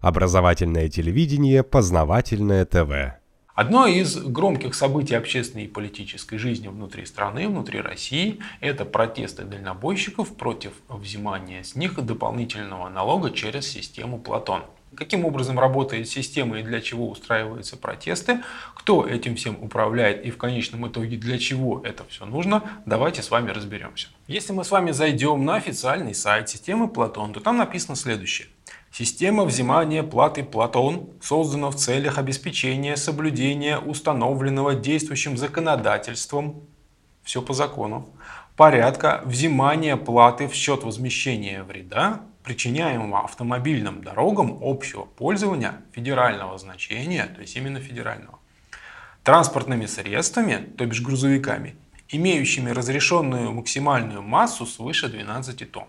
Образовательное телевидение, познавательное ТВ. Одно из громких событий общественной и политической жизни внутри страны, внутри России, это протесты дальнобойщиков против взимания с них дополнительного налога через систему Платон. Каким образом работает система и для чего устраиваются протесты, кто этим всем управляет и в конечном итоге для чего это все нужно, давайте с вами разберемся. Если мы с вами зайдем на официальный сайт системы Платон, то там написано следующее. Система взимания платы Платон создана в целях обеспечения соблюдения установленного действующим законодательством, все по закону, порядка взимания платы в счет возмещения вреда, причиняемого автомобильным дорогам общего пользования федерального значения, то есть именно федерального, транспортными средствами, то бишь грузовиками, имеющими разрешенную максимальную массу свыше 12 тонн.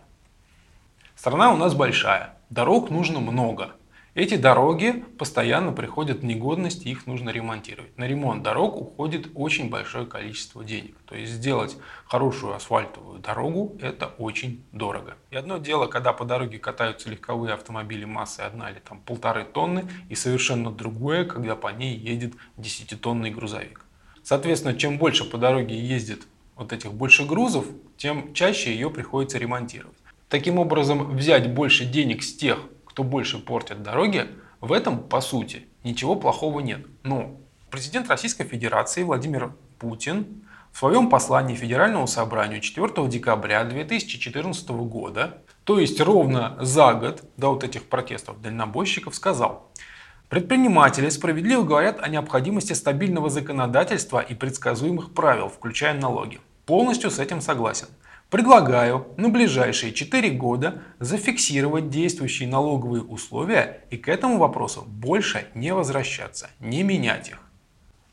Страна у нас большая, дорог нужно много. Эти дороги постоянно приходят в негодность, их нужно ремонтировать. На ремонт дорог уходит очень большое количество денег. То есть сделать хорошую асфальтовую дорогу – это очень дорого. И одно дело, когда по дороге катаются легковые автомобили массой 1 или там полторы тонны, и совершенно другое, когда по ней едет 10-тонный грузовик. Соответственно, чем больше по дороге ездит вот этих больше грузов, тем чаще ее приходится ремонтировать. Таким образом, взять больше денег с тех, кто больше портит дороги, в этом, по сути, ничего плохого нет. Но президент Российской Федерации Владимир Путин в своем послании Федеральному собранию 4 декабря 2014 года, то есть ровно за год до вот этих протестов дальнобойщиков, сказал, Предприниматели справедливо говорят о необходимости стабильного законодательства и предсказуемых правил, включая налоги. Полностью с этим согласен. Предлагаю на ближайшие 4 года зафиксировать действующие налоговые условия и к этому вопросу больше не возвращаться, не менять их.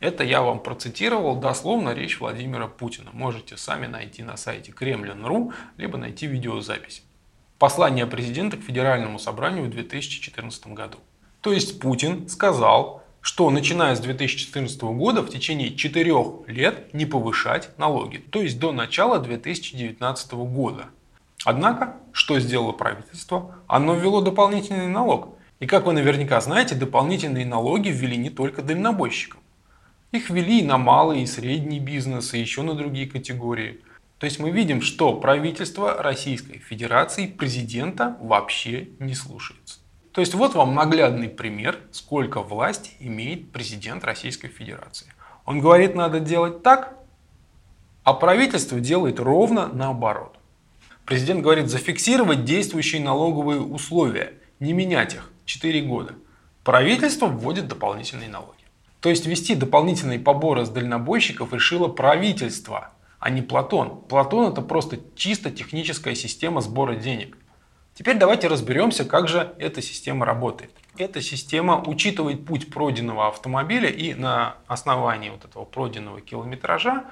Это я вам процитировал дословно речь Владимира Путина. Можете сами найти на сайте Кремлин.ру, либо найти видеозапись. Послание президента к Федеральному собранию в 2014 году. То есть Путин сказал, что начиная с 2014 года в течение 4 лет не повышать налоги, то есть до начала 2019 года. Однако, что сделало правительство? Оно ввело дополнительный налог. И как вы наверняка знаете, дополнительные налоги ввели не только дальнобойщикам. Их ввели и на малый и средний бизнес, и еще на другие категории. То есть мы видим, что правительство Российской Федерации президента вообще не слушается. То есть вот вам наглядный пример, сколько власти имеет президент Российской Федерации. Он говорит, надо делать так, а правительство делает ровно наоборот. Президент говорит зафиксировать действующие налоговые условия, не менять их 4 года. Правительство вводит дополнительные налоги. То есть ввести дополнительные поборы с дальнобойщиков решило правительство, а не Платон. Платон это просто чисто техническая система сбора денег. Теперь давайте разберемся, как же эта система работает. Эта система учитывает путь пройденного автомобиля и на основании вот этого пройденного километража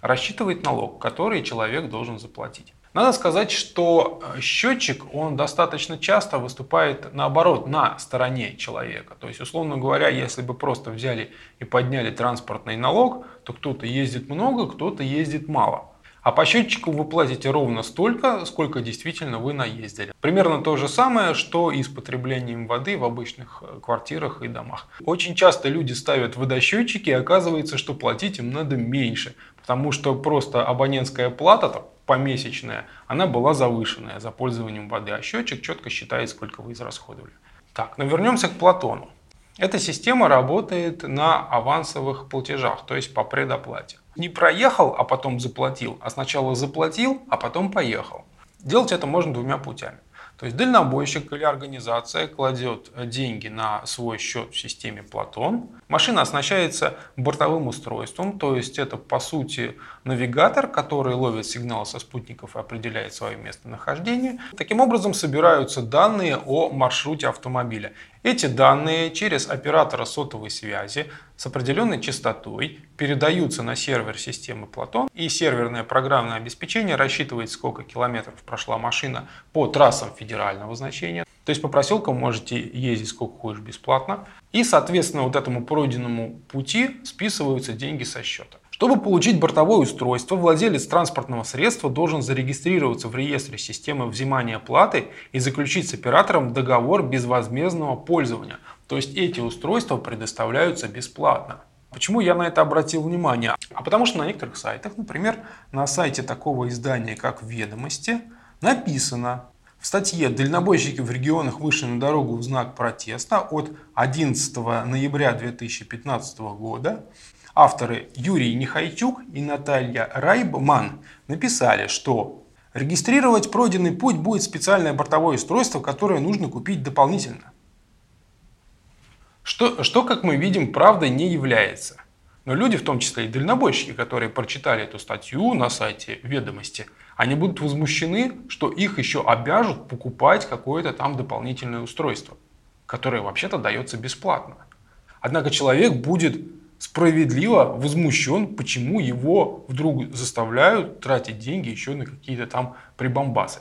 рассчитывает налог, который человек должен заплатить. Надо сказать, что э, счетчик, он достаточно часто выступает наоборот, на стороне человека. То есть, условно говоря, если бы просто взяли и подняли транспортный налог, то кто-то ездит много, кто-то ездит мало. А по счетчику вы платите ровно столько, сколько действительно вы наездили. Примерно то же самое, что и с потреблением воды в обычных э, квартирах и домах. Очень часто люди ставят водосчетчики, и оказывается, что платить им надо меньше. Потому что просто абонентская плата, помесячная, она была завышенная за пользованием воды. А счетчик четко считает, сколько вы израсходовали. Так, но вернемся к Платону. Эта система работает на авансовых платежах, то есть по предоплате. Не проехал, а потом заплатил, а сначала заплатил, а потом поехал. Делать это можно двумя путями. То есть дальнобойщик или организация кладет деньги на свой счет в системе Платон. Машина оснащается бортовым устройством, то есть это по сути навигатор, который ловит сигнал со спутников и определяет свое местонахождение. Таким образом собираются данные о маршруте автомобиля. Эти данные через оператора сотовой связи с определенной частотой передаются на сервер системы Платон, и серверное программное обеспечение рассчитывает, сколько километров прошла машина по трассам федерального значения. То есть по проселкам можете ездить сколько хочешь бесплатно. И, соответственно, вот этому пройденному пути списываются деньги со счета. Чтобы получить бортовое устройство, владелец транспортного средства должен зарегистрироваться в реестре системы взимания платы и заключить с оператором договор безвозмездного пользования. То есть эти устройства предоставляются бесплатно. Почему я на это обратил внимание? А потому что на некоторых сайтах, например, на сайте такого издания, как «Ведомости», написано в статье «Дальнобойщики в регионах вышли на дорогу в знак протеста» от 11 ноября 2015 года авторы Юрий Нехайчук и Наталья Райбман написали, что регистрировать пройденный путь будет специальное бортовое устройство, которое нужно купить дополнительно. Что, что, как мы видим, правдой не является. Но люди, в том числе и дальнобойщики, которые прочитали эту статью на сайте «Ведомости», они будут возмущены, что их еще обяжут покупать какое-то там дополнительное устройство, которое вообще-то дается бесплатно. Однако человек будет справедливо возмущен, почему его вдруг заставляют тратить деньги еще на какие-то там прибамбасы.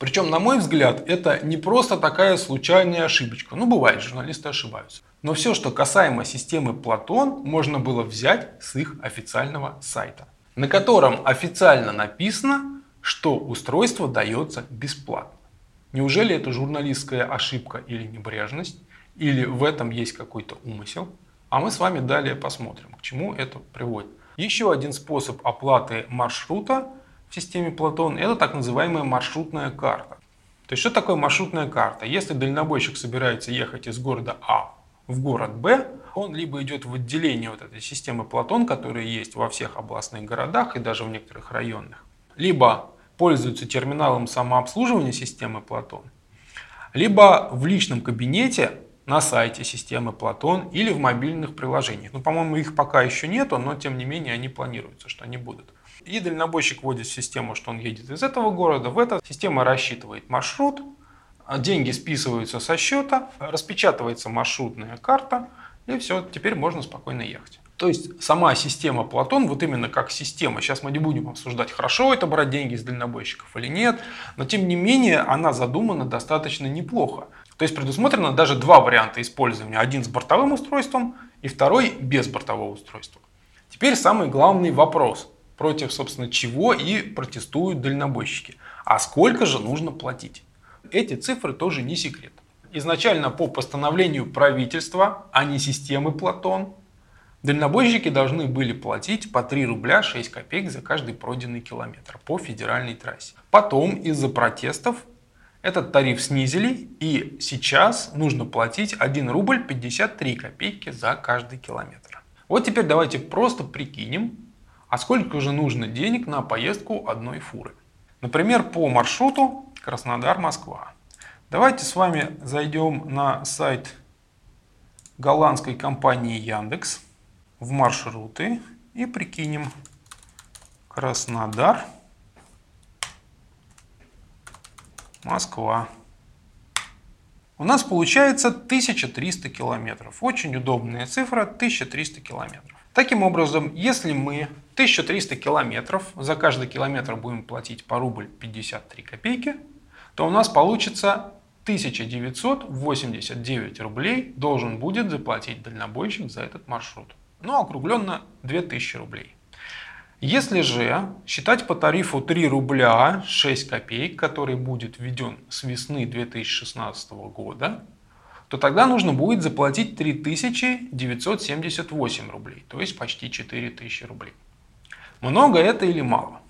Причем, на мой взгляд, это не просто такая случайная ошибочка. Ну, бывает, журналисты ошибаются. Но все, что касаемо системы Платон, можно было взять с их официального сайта, на котором официально написано, что устройство дается бесплатно. Неужели это журналистская ошибка или небрежность? Или в этом есть какой-то умысел? А мы с вами далее посмотрим, к чему это приводит. Еще один способ оплаты маршрута в системе Платон – это так называемая маршрутная карта. То есть, что такое маршрутная карта? Если дальнобойщик собирается ехать из города А в город Б, он либо идет в отделение вот этой системы Платон, которая есть во всех областных городах и даже в некоторых районных, либо пользуется терминалом самообслуживания системы Платон, либо в личном кабинете на сайте системы Платон или в мобильных приложениях. Ну, по-моему, их пока еще нету, но тем не менее они планируются, что они будут. И дальнобойщик вводит в систему, что он едет из этого города в этот. Система рассчитывает маршрут, деньги списываются со счета, распечатывается маршрутная карта, и все, теперь можно спокойно ехать. То есть сама система Платон, вот именно как система, сейчас мы не будем обсуждать, хорошо это брать деньги из дальнобойщиков или нет, но тем не менее она задумана достаточно неплохо. То есть предусмотрено даже два варианта использования. Один с бортовым устройством и второй без бортового устройства. Теперь самый главный вопрос, против, собственно, чего и протестуют дальнобойщики. А сколько же нужно платить? Эти цифры тоже не секрет. Изначально по постановлению правительства, а не системы Платон, дальнобойщики должны были платить по 3 рубля 6 копеек за каждый пройденный километр по федеральной трассе. Потом из-за протестов этот тариф снизили, и сейчас нужно платить 1 рубль 53 копейки за каждый километр. Вот теперь давайте просто прикинем, а сколько же нужно денег на поездку одной фуры. Например, по маршруту Краснодар-Москва. Давайте с вами зайдем на сайт голландской компании Яндекс в маршруты и прикинем Краснодар. Москва. У нас получается 1300 километров. Очень удобная цифра 1300 километров. Таким образом, если мы 1300 километров, за каждый километр будем платить по рубль 53 копейки, то у нас получится 1989 рублей должен будет заплатить дальнобойщик за этот маршрут. Ну, округленно 2000 рублей. Если же считать по тарифу 3 рубля 6 копеек, который будет введен с весны 2016 года, то тогда нужно будет заплатить 3978 рублей, то есть почти 4000 рублей. Много это или мало?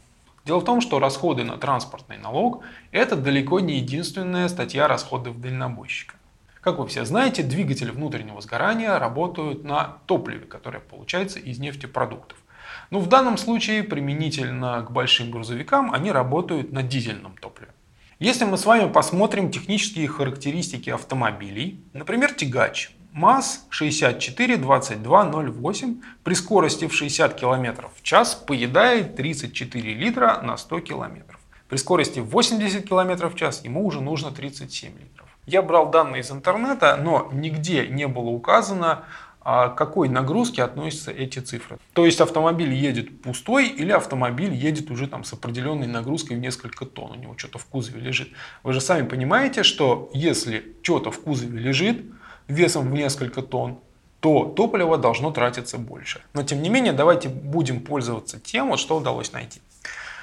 Дело в том, что расходы на транспортный налог – это далеко не единственная статья расходов дальнобойщика. Как вы все знаете, двигатели внутреннего сгорания работают на топливе, которое получается из нефтепродуктов. Но в данном случае применительно к большим грузовикам они работают на дизельном топливе. Если мы с вами посмотрим технические характеристики автомобилей, например, тягач МАЗ 642208 при скорости в 60 км в час поедает 34 литра на 100 км. При скорости в 80 км в час ему уже нужно 37 литров. Я брал данные из интернета, но нигде не было указано а к какой нагрузке относятся эти цифры. То есть автомобиль едет пустой или автомобиль едет уже там с определенной нагрузкой в несколько тонн, у него что-то в кузове лежит. Вы же сами понимаете, что если что-то в кузове лежит весом в несколько тонн, то топливо должно тратиться больше. Но тем не менее, давайте будем пользоваться тем, вот, что удалось найти.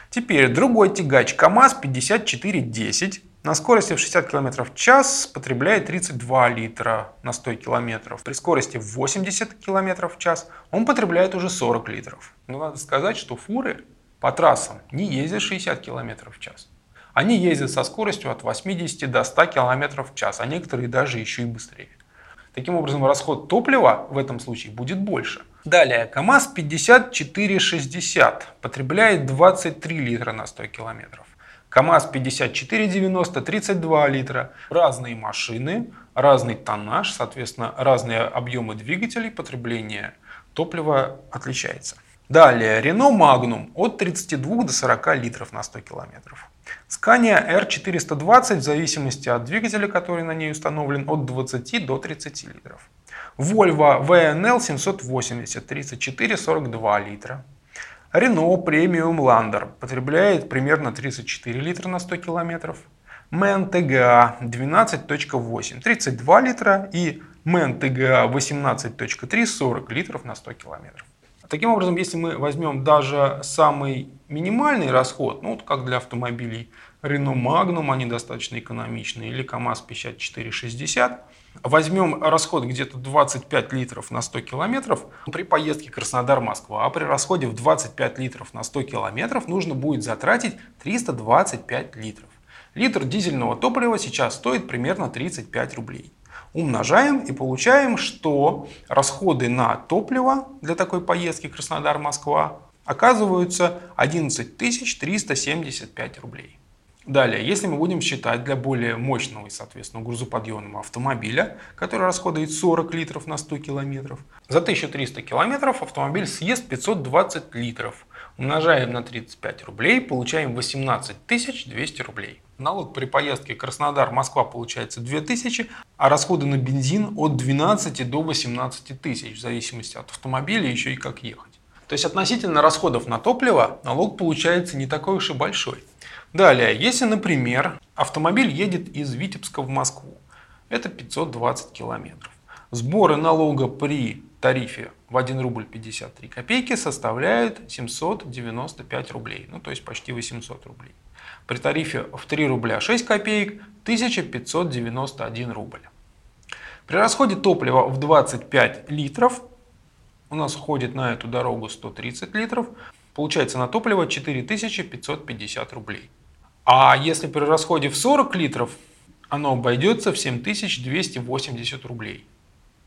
Теперь другой тягач КАМАЗ 5410 на скорости в 60 км в час потребляет 32 литра на 100 км. При скорости в 80 км в час он потребляет уже 40 литров. Но надо сказать, что фуры по трассам не ездят 60 км в час. Они ездят со скоростью от 80 до 100 км в час, а некоторые даже еще и быстрее. Таким образом, расход топлива в этом случае будет больше. Далее, КАМАЗ 5460 потребляет 23 литра на 100 километров. КАМАЗ 5490 32 литра. Разные машины, разный тоннаж, соответственно, разные объемы двигателей, потребление топлива отличается. Далее, Renault Magnum от 32 до 40 литров на 100 километров. Scania R420 в зависимости от двигателя, который на ней установлен, от 20 до 30 литров. Volvo VNL 780 34-42 литра. Renault Premium Lander потребляет примерно 34 литра на 100 километров. MAN TGA 12.8 32 литра и MAN TGA 18.3 40 литров на 100 километров. Таким образом, если мы возьмем даже самый минимальный расход, ну вот как для автомобилей Renault Magnum, они достаточно экономичные, или КАМАЗ 5460, возьмем расход где-то 25 литров на 100 километров, при поездке Краснодар-Москва, а при расходе в 25 литров на 100 километров нужно будет затратить 325 литров. Литр дизельного топлива сейчас стоит примерно 35 рублей. Умножаем и получаем, что расходы на топливо для такой поездки Краснодар-Москва оказываются 11 375 рублей. Далее, если мы будем считать для более мощного и, соответственно, грузоподъемного автомобиля, который расходует 40 литров на 100 километров, за 1300 километров автомобиль съест 520 литров. Умножаем на 35 рублей, получаем 18 200 рублей. Налог при поездке Краснодар-Москва получается 2000, а расходы на бензин от 12 до 18 тысяч, в зависимости от автомобиля еще и как ехать. То есть относительно расходов на топливо налог получается не такой уж и большой. Далее, если, например, автомобиль едет из Витебска в Москву, это 520 километров. Сборы налога при тарифе в 1 рубль 53 копейки составляют 795 рублей, ну то есть почти 800 рублей. При тарифе в 3 рубля 6 копеек 1591 рубль. При расходе топлива в 25 литров у нас уходит на эту дорогу 130 литров, получается на топливо 4550 рублей. А если при расходе в 40 литров, оно обойдется в 7280 рублей.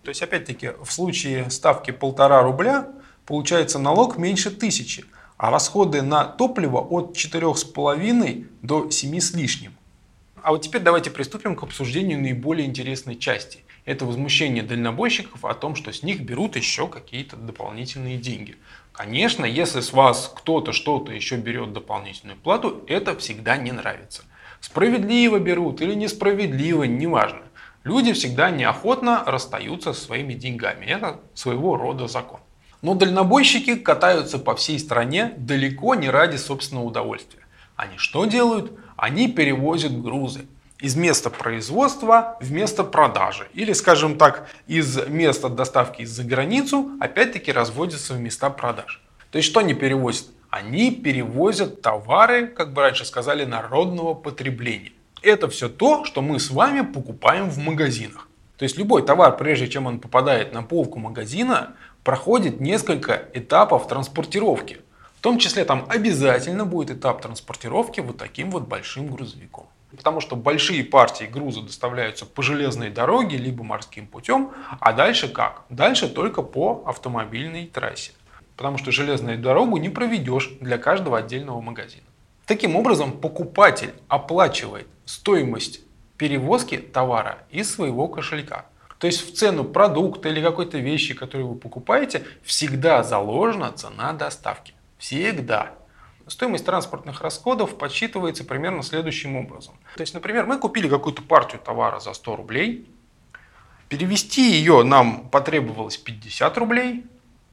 То есть, опять-таки, в случае ставки полтора рубля получается налог меньше тысячи, а расходы на топливо от 4,5 до 7 с лишним. А вот теперь давайте приступим к обсуждению наиболее интересной части. Это возмущение дальнобойщиков о том, что с них берут еще какие-то дополнительные деньги. Конечно, если с вас кто-то что-то еще берет дополнительную плату, это всегда не нравится. Справедливо берут или несправедливо, неважно. Люди всегда неохотно расстаются со своими деньгами. Это своего рода закон. Но дальнобойщики катаются по всей стране далеко не ради собственного удовольствия. Они что делают? Они перевозят грузы из места производства в место продажи. Или, скажем так, из места доставки за границу опять-таки разводятся в места продаж. То есть что они перевозят? Они перевозят товары, как бы раньше сказали, народного потребления. Это все то, что мы с вами покупаем в магазинах. То есть любой товар, прежде чем он попадает на полку магазина, проходит несколько этапов транспортировки. В том числе там обязательно будет этап транспортировки вот таким вот большим грузовиком. Потому что большие партии груза доставляются по железной дороге, либо морским путем. А дальше как? Дальше только по автомобильной трассе. Потому что железную дорогу не проведешь для каждого отдельного магазина. Таким образом, покупатель оплачивает стоимость перевозки товара из своего кошелька. То есть в цену продукта или какой-то вещи, которую вы покупаете, всегда заложена цена доставки. Всегда. Стоимость транспортных расходов подсчитывается примерно следующим образом. То есть, например, мы купили какую-то партию товара за 100 рублей, перевести ее нам потребовалось 50 рублей,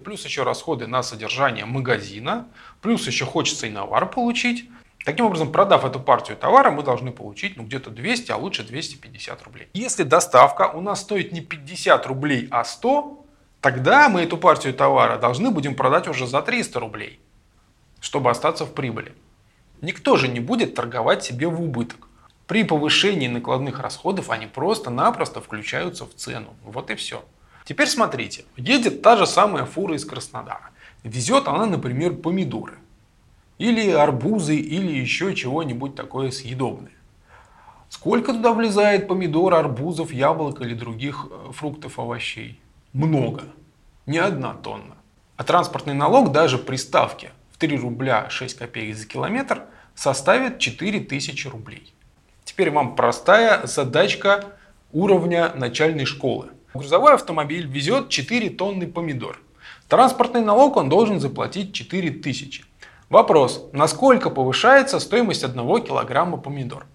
плюс еще расходы на содержание магазина, плюс еще хочется и навар получить. Таким образом, продав эту партию товара, мы должны получить ну, где-то 200, а лучше 250 рублей. Если доставка у нас стоит не 50 рублей, а 100, Тогда мы эту партию товара должны будем продать уже за 300 рублей, чтобы остаться в прибыли. Никто же не будет торговать себе в убыток. При повышении накладных расходов они просто-напросто включаются в цену. Вот и все. Теперь смотрите, едет та же самая фура из Краснодара. Везет она, например, помидоры. Или арбузы, или еще чего-нибудь такое съедобное. Сколько туда влезает помидор, арбузов, яблок или других э, фруктов, овощей? Много. Не одна тонна. А транспортный налог даже при ставке в 3 рубля 6 копеек за километр составит 4000 рублей. Теперь вам простая задачка уровня начальной школы. Грузовой автомобиль везет 4 тонны помидор. Транспортный налог он должен заплатить 4000. Вопрос, насколько повышается стоимость 1 килограмма помидор?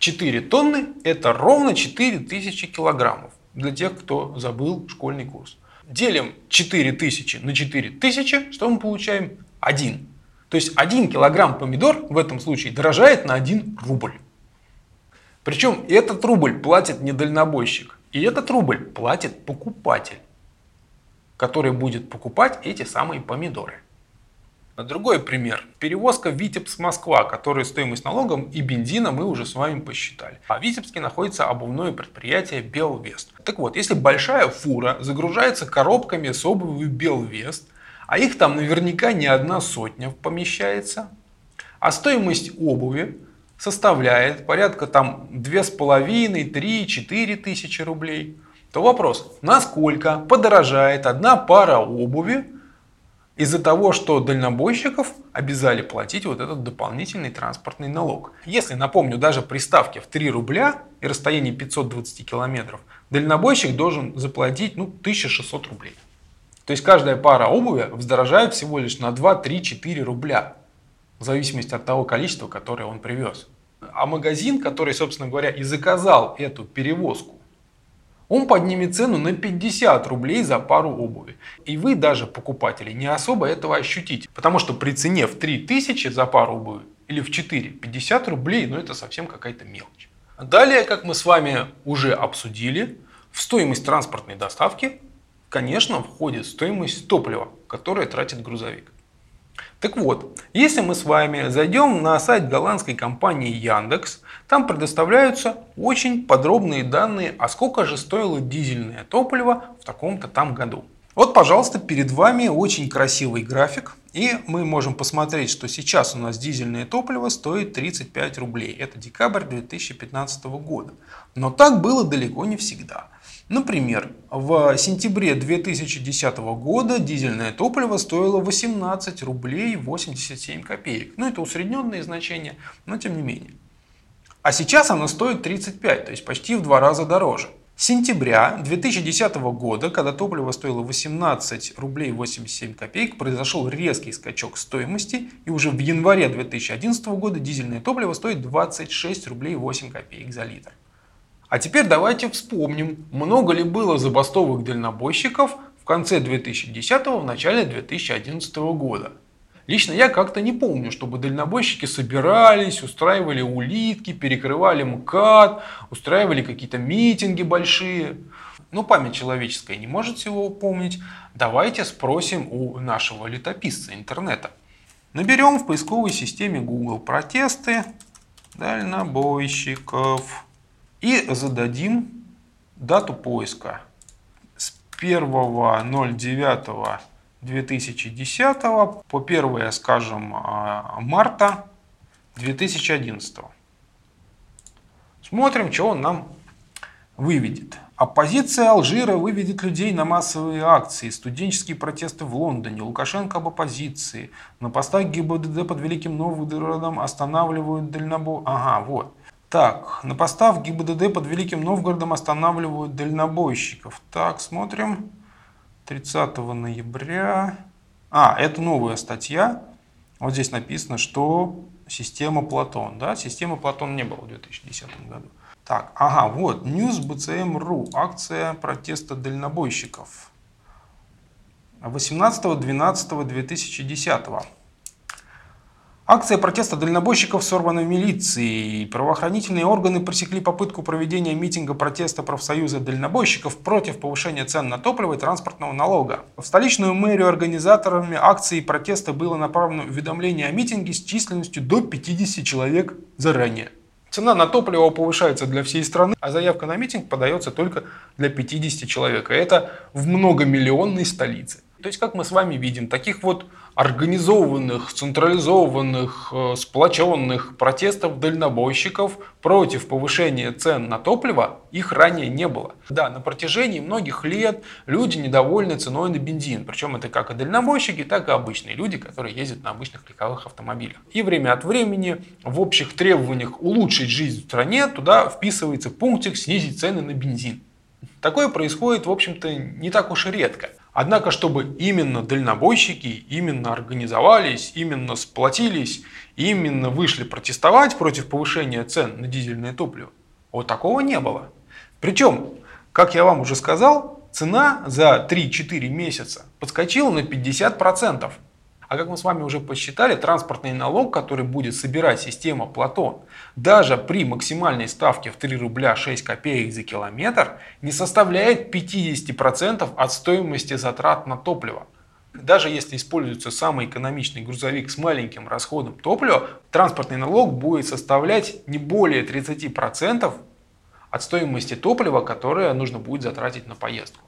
4 тонны это ровно 4000 килограммов для тех, кто забыл школьный курс. Делим 4000 на 4000, что мы получаем? 1. То есть 1 килограмм помидор в этом случае дорожает на 1 рубль. Причем этот рубль платит не дальнобойщик, и этот рубль платит покупатель, который будет покупать эти самые помидоры. Другой пример. Перевозка Витебск-Москва, которая стоимость налогом и бензина мы уже с вами посчитали. А в Витебске находится обувное предприятие Белвест. Так вот, если большая фура загружается коробками с обувью Белвест, а их там наверняка не одна сотня помещается, а стоимость обуви составляет порядка там 2,5, 3, 4 тысячи рублей, то вопрос, насколько подорожает одна пара обуви из-за того, что дальнобойщиков обязали платить вот этот дополнительный транспортный налог. Если, напомню, даже при ставке в 3 рубля и расстоянии 520 километров, дальнобойщик должен заплатить ну, 1600 рублей. То есть каждая пара обуви вздорожает всего лишь на 2, 3, 4 рубля в зависимости от того количества, которое он привез. А магазин, который, собственно говоря, и заказал эту перевозку, он поднимет цену на 50 рублей за пару обуви. И вы даже, покупатели, не особо этого ощутите. Потому что при цене в 3000 за пару обуви или в 4, 50 рублей, ну это совсем какая-то мелочь. Далее, как мы с вами уже обсудили, в стоимость транспортной доставки, конечно, входит стоимость топлива, которое тратит грузовик. Так вот, если мы с вами зайдем на сайт голландской компании Яндекс, там предоставляются очень подробные данные, а сколько же стоило дизельное топливо в таком-то там году. Вот, пожалуйста, перед вами очень красивый график. И мы можем посмотреть, что сейчас у нас дизельное топливо стоит 35 рублей. Это декабрь 2015 года. Но так было далеко не всегда. Например, в сентябре 2010 года дизельное топливо стоило 18 рублей 87 копеек. Ну, это усредненные значения, но тем не менее. А сейчас оно стоит 35, то есть почти в два раза дороже. Сентября 2010 года, когда топливо стоило 18 рублей 87 копеек, произошел резкий скачок стоимости, и уже в январе 2011 года дизельное топливо стоит 26 рублей 8 копеек за литр. А теперь давайте вспомним, много ли было забастовок дальнобойщиков в конце 2010 в начале 2011 года. Лично я как-то не помню, чтобы дальнобойщики собирались, устраивали улитки, перекрывали МКАД, устраивали какие-то митинги большие. Ну, память человеческая не может всего помнить. Давайте спросим у нашего летописца интернета. Наберем в поисковой системе Google протесты дальнобойщиков. И зададим дату поиска с 1.09.2010 по 1, скажем, а, марта 2011. Смотрим, что он нам выведет. Оппозиция Алжира выведет людей на массовые акции, студенческие протесты в Лондоне, Лукашенко об оппозиции, на постах ГИБДД под Великим Новгородом останавливают дальнобой. Ага, вот. Так, на постав ГИБДД под Великим Новгородом останавливают дальнобойщиков. Так, смотрим. 30 ноября. А, это новая статья. Вот здесь написано, что система Платон. Да? Системы Платон не было в 2010 году. Так, ага, вот, News BCM.ru, акция протеста дальнобойщиков. 18.12.2010. Акция протеста дальнобойщиков сорвана милицией. Правоохранительные органы пресекли попытку проведения митинга протеста профсоюза дальнобойщиков против повышения цен на топливо и транспортного налога. В столичную мэрию организаторами акции протеста было направлено уведомление о митинге с численностью до 50 человек заранее. Цена на топливо повышается для всей страны, а заявка на митинг подается только для 50 человек. это в многомиллионной столице. То есть, как мы с вами видим, таких вот организованных, централизованных, э, сплоченных протестов дальнобойщиков против повышения цен на топливо их ранее не было. Да, на протяжении многих лет люди недовольны ценой на бензин. Причем это как и дальнобойщики, так и обычные люди, которые ездят на обычных легковых автомобилях. И время от времени в общих требованиях улучшить жизнь в стране туда вписывается пунктик снизить цены на бензин. Такое происходит, в общем-то, не так уж и редко. Однако, чтобы именно дальнобойщики именно организовались, именно сплотились, именно вышли протестовать против повышения цен на дизельное топливо, вот такого не было. Причем, как я вам уже сказал, цена за 3-4 месяца подскочила на 50%. А как мы с вами уже посчитали, транспортный налог, который будет собирать система Платон, даже при максимальной ставке в 3 рубля 6 копеек за километр, не составляет 50% от стоимости затрат на топливо. Даже если используется самый экономичный грузовик с маленьким расходом топлива, транспортный налог будет составлять не более 30% от стоимости топлива, которое нужно будет затратить на поездку.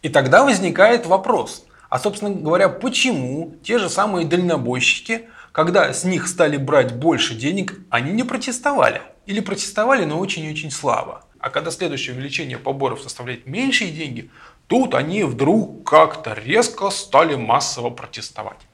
И тогда возникает вопрос – а, собственно говоря, почему те же самые дальнобойщики, когда с них стали брать больше денег, они не протестовали? Или протестовали, но очень-очень слабо? А когда следующее увеличение поборов составляет меньшие деньги, тут они вдруг как-то резко стали массово протестовать.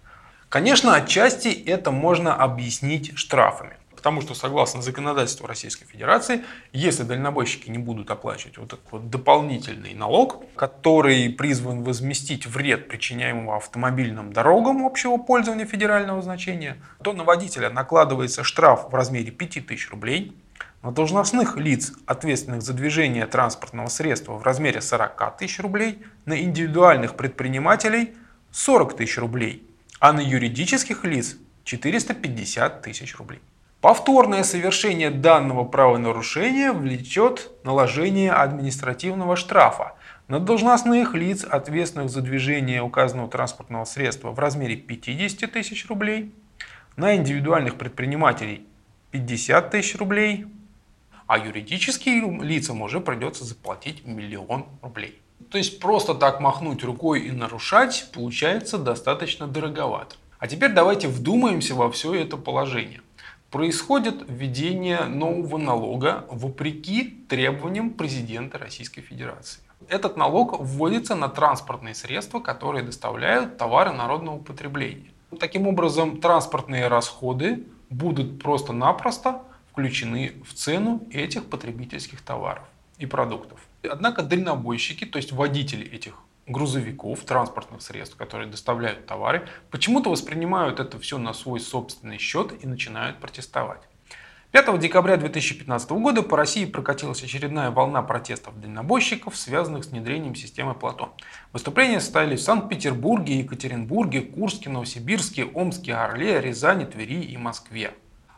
Конечно, отчасти это можно объяснить штрафами. Потому что, согласно законодательству Российской Федерации, если дальнобойщики не будут оплачивать вот этот вот дополнительный налог, который призван возместить вред, причиняемого автомобильным дорогам общего пользования федерального значения, то на водителя накладывается штраф в размере 5000 рублей, на должностных лиц, ответственных за движение транспортного средства в размере 40 тысяч рублей, на индивидуальных предпринимателей 40 тысяч рублей, а на юридических лиц 450 тысяч рублей. Повторное совершение данного правонарушения влечет наложение административного штрафа на должностных лиц, ответственных за движение указанного транспортного средства в размере 50 тысяч рублей, на индивидуальных предпринимателей 50 тысяч рублей, а юридическим лицам уже придется заплатить миллион рублей. То есть просто так махнуть рукой и нарушать получается достаточно дороговато. А теперь давайте вдумаемся во все это положение происходит введение нового налога вопреки требованиям президента Российской Федерации. Этот налог вводится на транспортные средства, которые доставляют товары народного потребления. Таким образом, транспортные расходы будут просто-напросто включены в цену этих потребительских товаров и продуктов. Однако дальнобойщики, то есть водители этих грузовиков, транспортных средств, которые доставляют товары, почему-то воспринимают это все на свой собственный счет и начинают протестовать. 5 декабря 2015 года по России прокатилась очередная волна протестов дальнобойщиков, связанных с внедрением системы Плато. Выступления состоялись в Санкт-Петербурге, Екатеринбурге, Курске, Новосибирске, Омске, Орле, Рязани, Твери и Москве.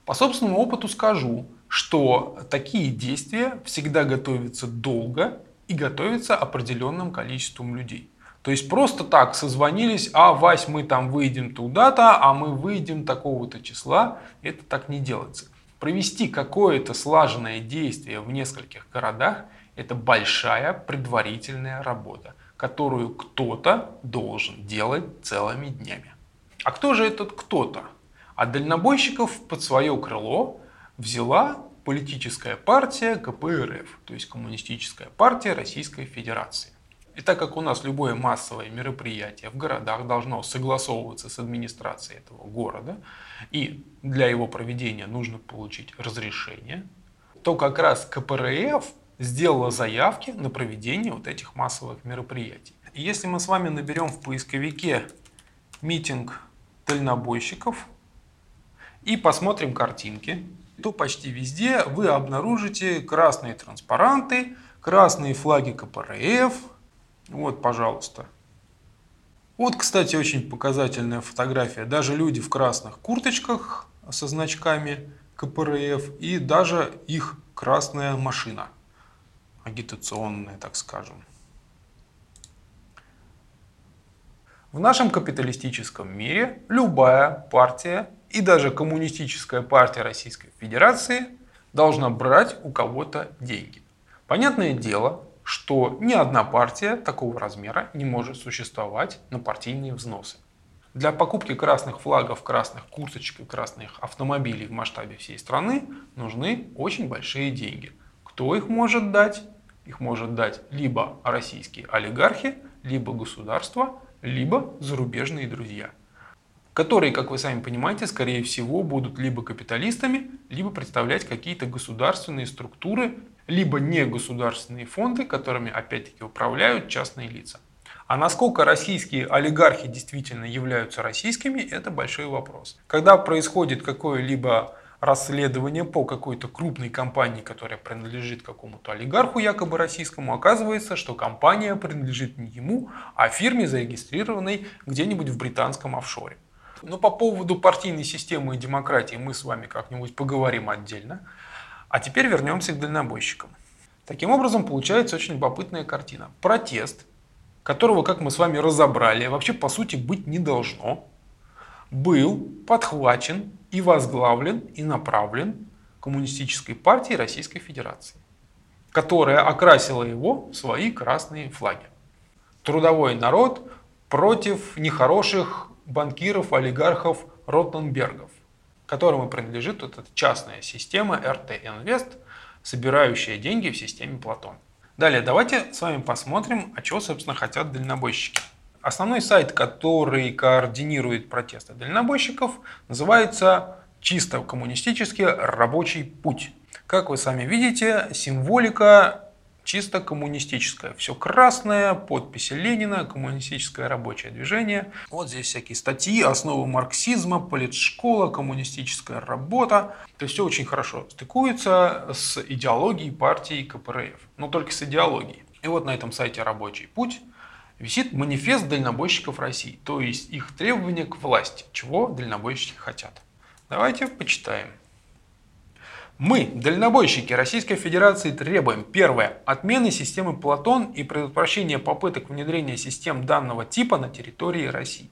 По собственному опыту скажу, что такие действия всегда готовятся долго и готовится определенным количеством людей. То есть просто так созвонились, а Вась, мы там выйдем туда-то, а мы выйдем такого-то числа. Это так не делается. Провести какое-то слаженное действие в нескольких городах – это большая предварительная работа, которую кто-то должен делать целыми днями. А кто же этот кто-то? А дальнобойщиков под свое крыло взяла политическая партия КПРФ, то есть Коммунистическая партия Российской Федерации. И так как у нас любое массовое мероприятие в городах должно согласовываться с администрацией этого города, и для его проведения нужно получить разрешение, то как раз КПРФ сделала заявки на проведение вот этих массовых мероприятий. И если мы с вами наберем в поисковике митинг дальнобойщиков и посмотрим картинки, то почти везде вы обнаружите красные транспаранты, красные флаги КПРФ. Вот, пожалуйста. Вот, кстати, очень показательная фотография. Даже люди в красных курточках со значками КПРФ и даже их красная машина. Агитационная, так скажем. В нашем капиталистическом мире любая партия и даже коммунистическая партия Российской Федерации должна брать у кого-то деньги. Понятное дело, что ни одна партия такого размера не может существовать на партийные взносы. Для покупки красных флагов, красных курточек и красных автомобилей в масштабе всей страны нужны очень большие деньги. Кто их может дать? Их может дать либо российские олигархи, либо государство, либо зарубежные друзья которые, как вы сами понимаете, скорее всего будут либо капиталистами, либо представлять какие-то государственные структуры либо негосударственные фонды, которыми опять-таки управляют частные лица. А насколько российские олигархи действительно являются российскими, это большой вопрос. Когда происходит какое-либо расследование по какой-то крупной компании, которая принадлежит какому-то олигарху, якобы российскому, оказывается, что компания принадлежит не ему, а фирме, зарегистрированной где-нибудь в британском офшоре. Но по поводу партийной системы и демократии мы с вами как-нибудь поговорим отдельно. А теперь вернемся к дальнобойщикам. Таким образом, получается очень любопытная картина. Протест, которого, как мы с вами разобрали, вообще по сути быть не должно, был подхвачен и возглавлен и направлен Коммунистической партией Российской Федерации, которая окрасила его в свои красные флаги. Трудовой народ против нехороших банкиров, олигархов, Ротенбергов которому принадлежит вот эта частная система RT Invest, собирающая деньги в системе Платон. Далее, давайте с вами посмотрим, а чего, собственно, хотят дальнобойщики. Основной сайт, который координирует протесты дальнобойщиков, называется чисто коммунистический рабочий путь. Как вы сами видите, символика чисто коммунистическое. Все красное, подписи Ленина, коммунистическое рабочее движение. Вот здесь всякие статьи, основы марксизма, политшкола, коммунистическая работа. То есть все очень хорошо стыкуется с идеологией партии КПРФ. Но только с идеологией. И вот на этом сайте «Рабочий путь» висит манифест дальнобойщиков России, то есть их требования к власти, чего дальнобойщики хотят. Давайте почитаем. Мы, дальнобойщики Российской Федерации, требуем первое – отмены системы Платон и предотвращения попыток внедрения систем данного типа на территории России.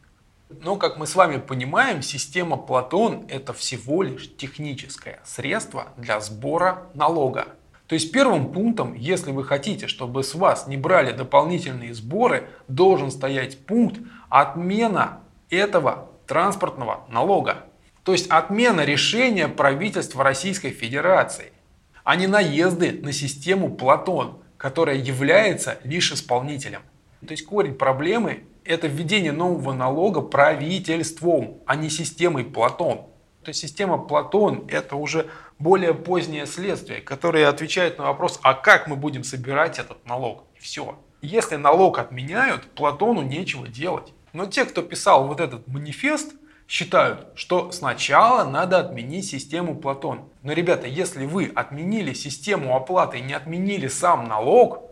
Но, как мы с вами понимаем, система Платон – это всего лишь техническое средство для сбора налога. То есть первым пунктом, если вы хотите, чтобы с вас не брали дополнительные сборы, должен стоять пункт отмена этого транспортного налога. То есть отмена решения правительства Российской Федерации, а не наезды на систему Платон, которая является лишь исполнителем. То есть корень проблемы – это введение нового налога правительством, а не системой Платон. То есть система Платон – это уже более позднее следствие, которое отвечает на вопрос, а как мы будем собирать этот налог? И все. Если налог отменяют, Платону нечего делать. Но те, кто писал вот этот манифест – считают, что сначала надо отменить систему Платон. Но, ребята, если вы отменили систему оплаты и не отменили сам налог,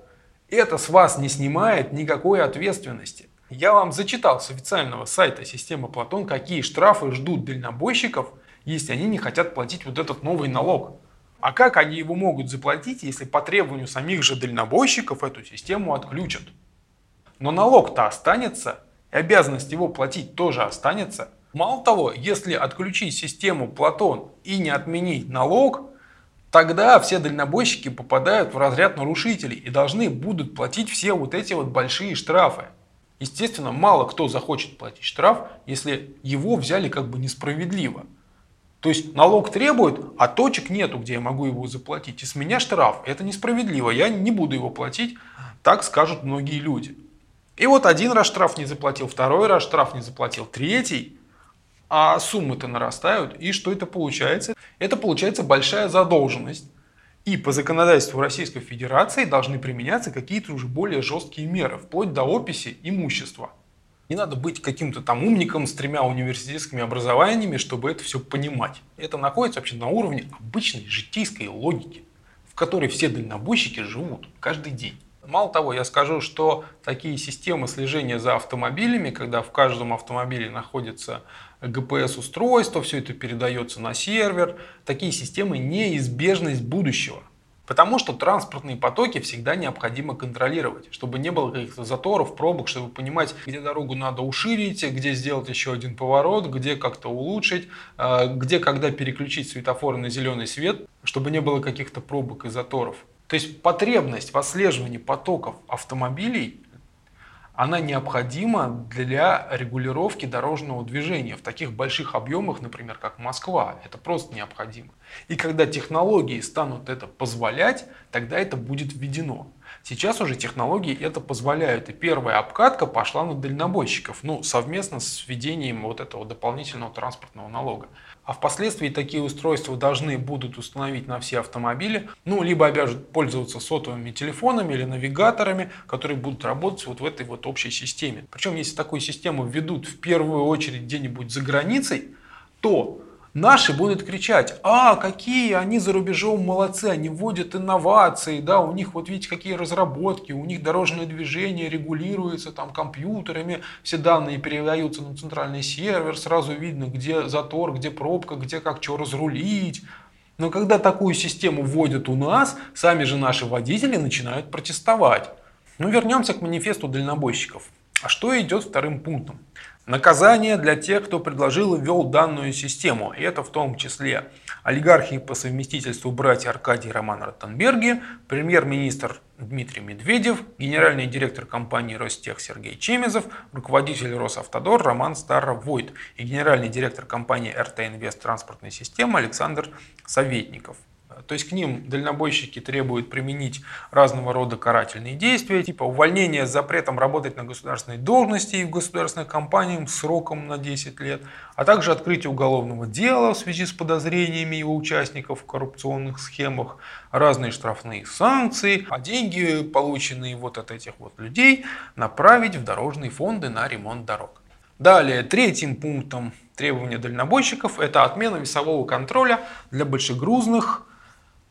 это с вас не снимает никакой ответственности. Я вам зачитал с официального сайта системы Платон, какие штрафы ждут дальнобойщиков, если они не хотят платить вот этот новый налог. А как они его могут заплатить, если по требованию самих же дальнобойщиков эту систему отключат? Но налог-то останется, и обязанность его платить тоже останется. Мало того, если отключить систему Платон и не отменить налог, тогда все дальнобойщики попадают в разряд нарушителей и должны будут платить все вот эти вот большие штрафы. Естественно, мало кто захочет платить штраф, если его взяли как бы несправедливо. То есть налог требует, а точек нету, где я могу его заплатить. И с меня штраф. Это несправедливо. Я не буду его платить, так скажут многие люди. И вот один раз штраф не заплатил, второй раз штраф не заплатил, третий а суммы-то нарастают. И что это получается? Это получается большая задолженность. И по законодательству Российской Федерации должны применяться какие-то уже более жесткие меры, вплоть до описи имущества. Не надо быть каким-то там умником с тремя университетскими образованиями, чтобы это все понимать. Это находится вообще на уровне обычной житейской логики, в которой все дальнобойщики живут каждый день. Мало того, я скажу, что такие системы слежения за автомобилями, когда в каждом автомобиле находится GPS-устройство, все это передается на сервер, такие системы неизбежность будущего. Потому что транспортные потоки всегда необходимо контролировать, чтобы не было каких-то заторов, пробок, чтобы понимать, где дорогу надо уширить, где сделать еще один поворот, где как-то улучшить, э, где когда переключить светофоры на зеленый свет, чтобы не было каких-то пробок и заторов. То есть потребность в отслеживании потоков автомобилей она необходима для регулировки дорожного движения в таких больших объемах, например, как Москва. Это просто необходимо. И когда технологии станут это позволять, тогда это будет введено. Сейчас уже технологии это позволяют. И первая обкатка пошла на дальнобойщиков, ну, совместно с введением вот этого дополнительного транспортного налога. А впоследствии такие устройства должны будут установить на все автомобили, ну, либо обяжут пользоваться сотовыми телефонами или навигаторами, которые будут работать вот в этой вот общей системе. Причем, если такую систему введут в первую очередь где-нибудь за границей, то Наши будут кричать, а какие они за рубежом молодцы, они вводят инновации, да, у них вот видите какие разработки, у них дорожное движение регулируется там компьютерами, все данные передаются на центральный сервер, сразу видно, где затор, где пробка, где как что разрулить. Но когда такую систему вводят у нас, сами же наши водители начинают протестовать. Ну вернемся к манифесту дальнобойщиков. А что идет вторым пунктом? Наказание для тех, кто предложил и ввел данную систему. И это в том числе олигархи по совместительству братья Аркадий Роман Ротенберги, премьер-министр Дмитрий Медведев, генеральный директор компании Ростех Сергей Чемезов, руководитель Росавтодор Роман Старовойт и генеральный директор компании РТ Инвест транспортной системы Александр Советников. То есть к ним дальнобойщики требуют применить разного рода карательные действия, типа увольнения с запретом работать на государственной должности и в государственных компаниях сроком на 10 лет, а также открытие уголовного дела в связи с подозрениями его участников в коррупционных схемах, разные штрафные санкции, а деньги, полученные вот от этих вот людей, направить в дорожные фонды на ремонт дорог. Далее, третьим пунктом требования дальнобойщиков – это отмена весового контроля для большегрузных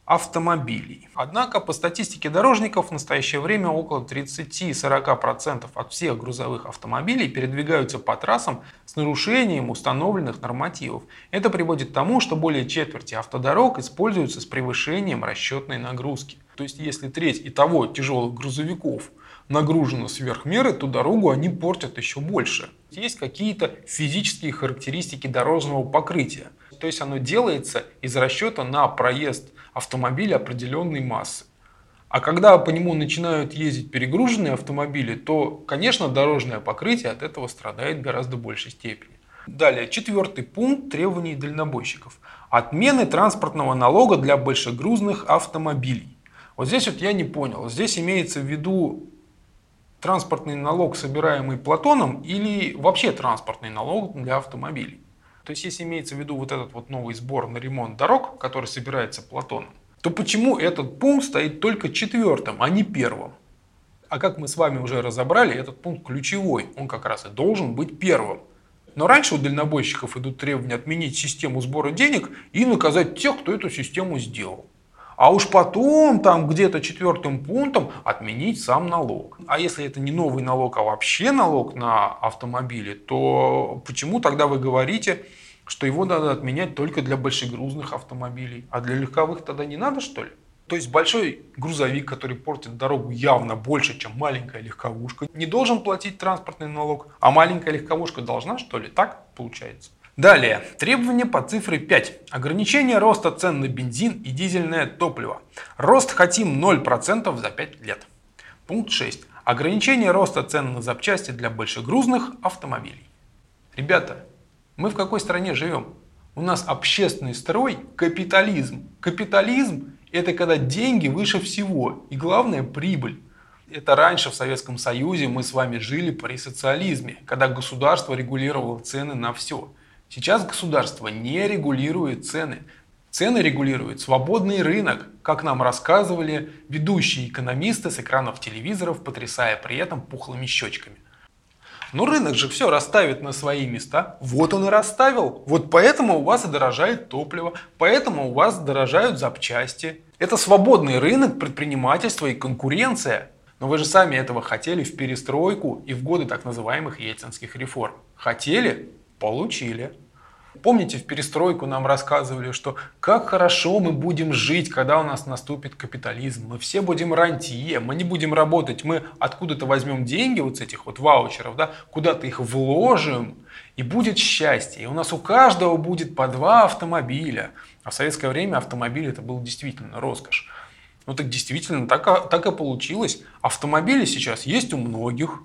автомобилей. Однако по статистике дорожников в настоящее время около 30-40% от всех грузовых автомобилей передвигаются по трассам с нарушением установленных нормативов. Это приводит к тому, что более четверти автодорог используются с превышением расчетной нагрузки. То есть если треть и того тяжелых грузовиков нагружена сверх меры, то дорогу они портят еще больше. Есть какие-то физические характеристики дорожного покрытия. То есть оно делается из расчета на проезд автомобиля определенной массы. А когда по нему начинают ездить перегруженные автомобили, то, конечно, дорожное покрытие от этого страдает в гораздо большей степени. Далее, четвертый пункт требований дальнобойщиков. Отмены транспортного налога для большегрузных автомобилей. Вот здесь вот я не понял. Здесь имеется в виду транспортный налог, собираемый Платоном, или вообще транспортный налог для автомобилей. То есть, если имеется в виду вот этот вот новый сбор на ремонт дорог, который собирается Платоном, то почему этот пункт стоит только четвертым, а не первым? А как мы с вами уже разобрали, этот пункт ключевой, он как раз и должен быть первым. Но раньше у дальнобойщиков идут требования отменить систему сбора денег и наказать тех, кто эту систему сделал. А уж потом, там где-то четвертым пунктом, отменить сам налог. А если это не новый налог, а вообще налог на автомобили, то почему тогда вы говорите, что его надо отменять только для большегрузных автомобилей, а для легковых тогда не надо, что ли? То есть большой грузовик, который портит дорогу явно больше, чем маленькая легковушка, не должен платить транспортный налог, а маленькая легковушка должна, что ли? Так получается. Далее, требования по цифре 5. Ограничение роста цен на бензин и дизельное топливо. Рост хотим 0% за 5 лет. Пункт 6. Ограничение роста цен на запчасти для большегрузных автомобилей. Ребята, мы в какой стране живем? У нас общественный строй – капитализм. Капитализм – это когда деньги выше всего и главное – прибыль. Это раньше в Советском Союзе мы с вами жили при социализме, когда государство регулировало цены на все – Сейчас государство не регулирует цены. Цены регулирует свободный рынок, как нам рассказывали ведущие экономисты с экранов телевизоров, потрясая при этом пухлыми щечками. Но рынок же все расставит на свои места. Вот он и расставил. Вот поэтому у вас и дорожает топливо, поэтому у вас дорожают запчасти. Это свободный рынок, предпринимательство и конкуренция. Но вы же сами этого хотели в перестройку и в годы так называемых ельцинских реформ. Хотели? Получили. Помните, в перестройку нам рассказывали, что как хорошо мы будем жить, когда у нас наступит капитализм. Мы все будем рантье, мы не будем работать, мы откуда-то возьмем деньги вот с этих вот ваучеров, да, куда-то их вложим, и будет счастье. И у нас у каждого будет по два автомобиля. А в советское время автомобиль это был действительно роскошь. Ну так действительно, так, так и получилось. Автомобили сейчас есть у многих.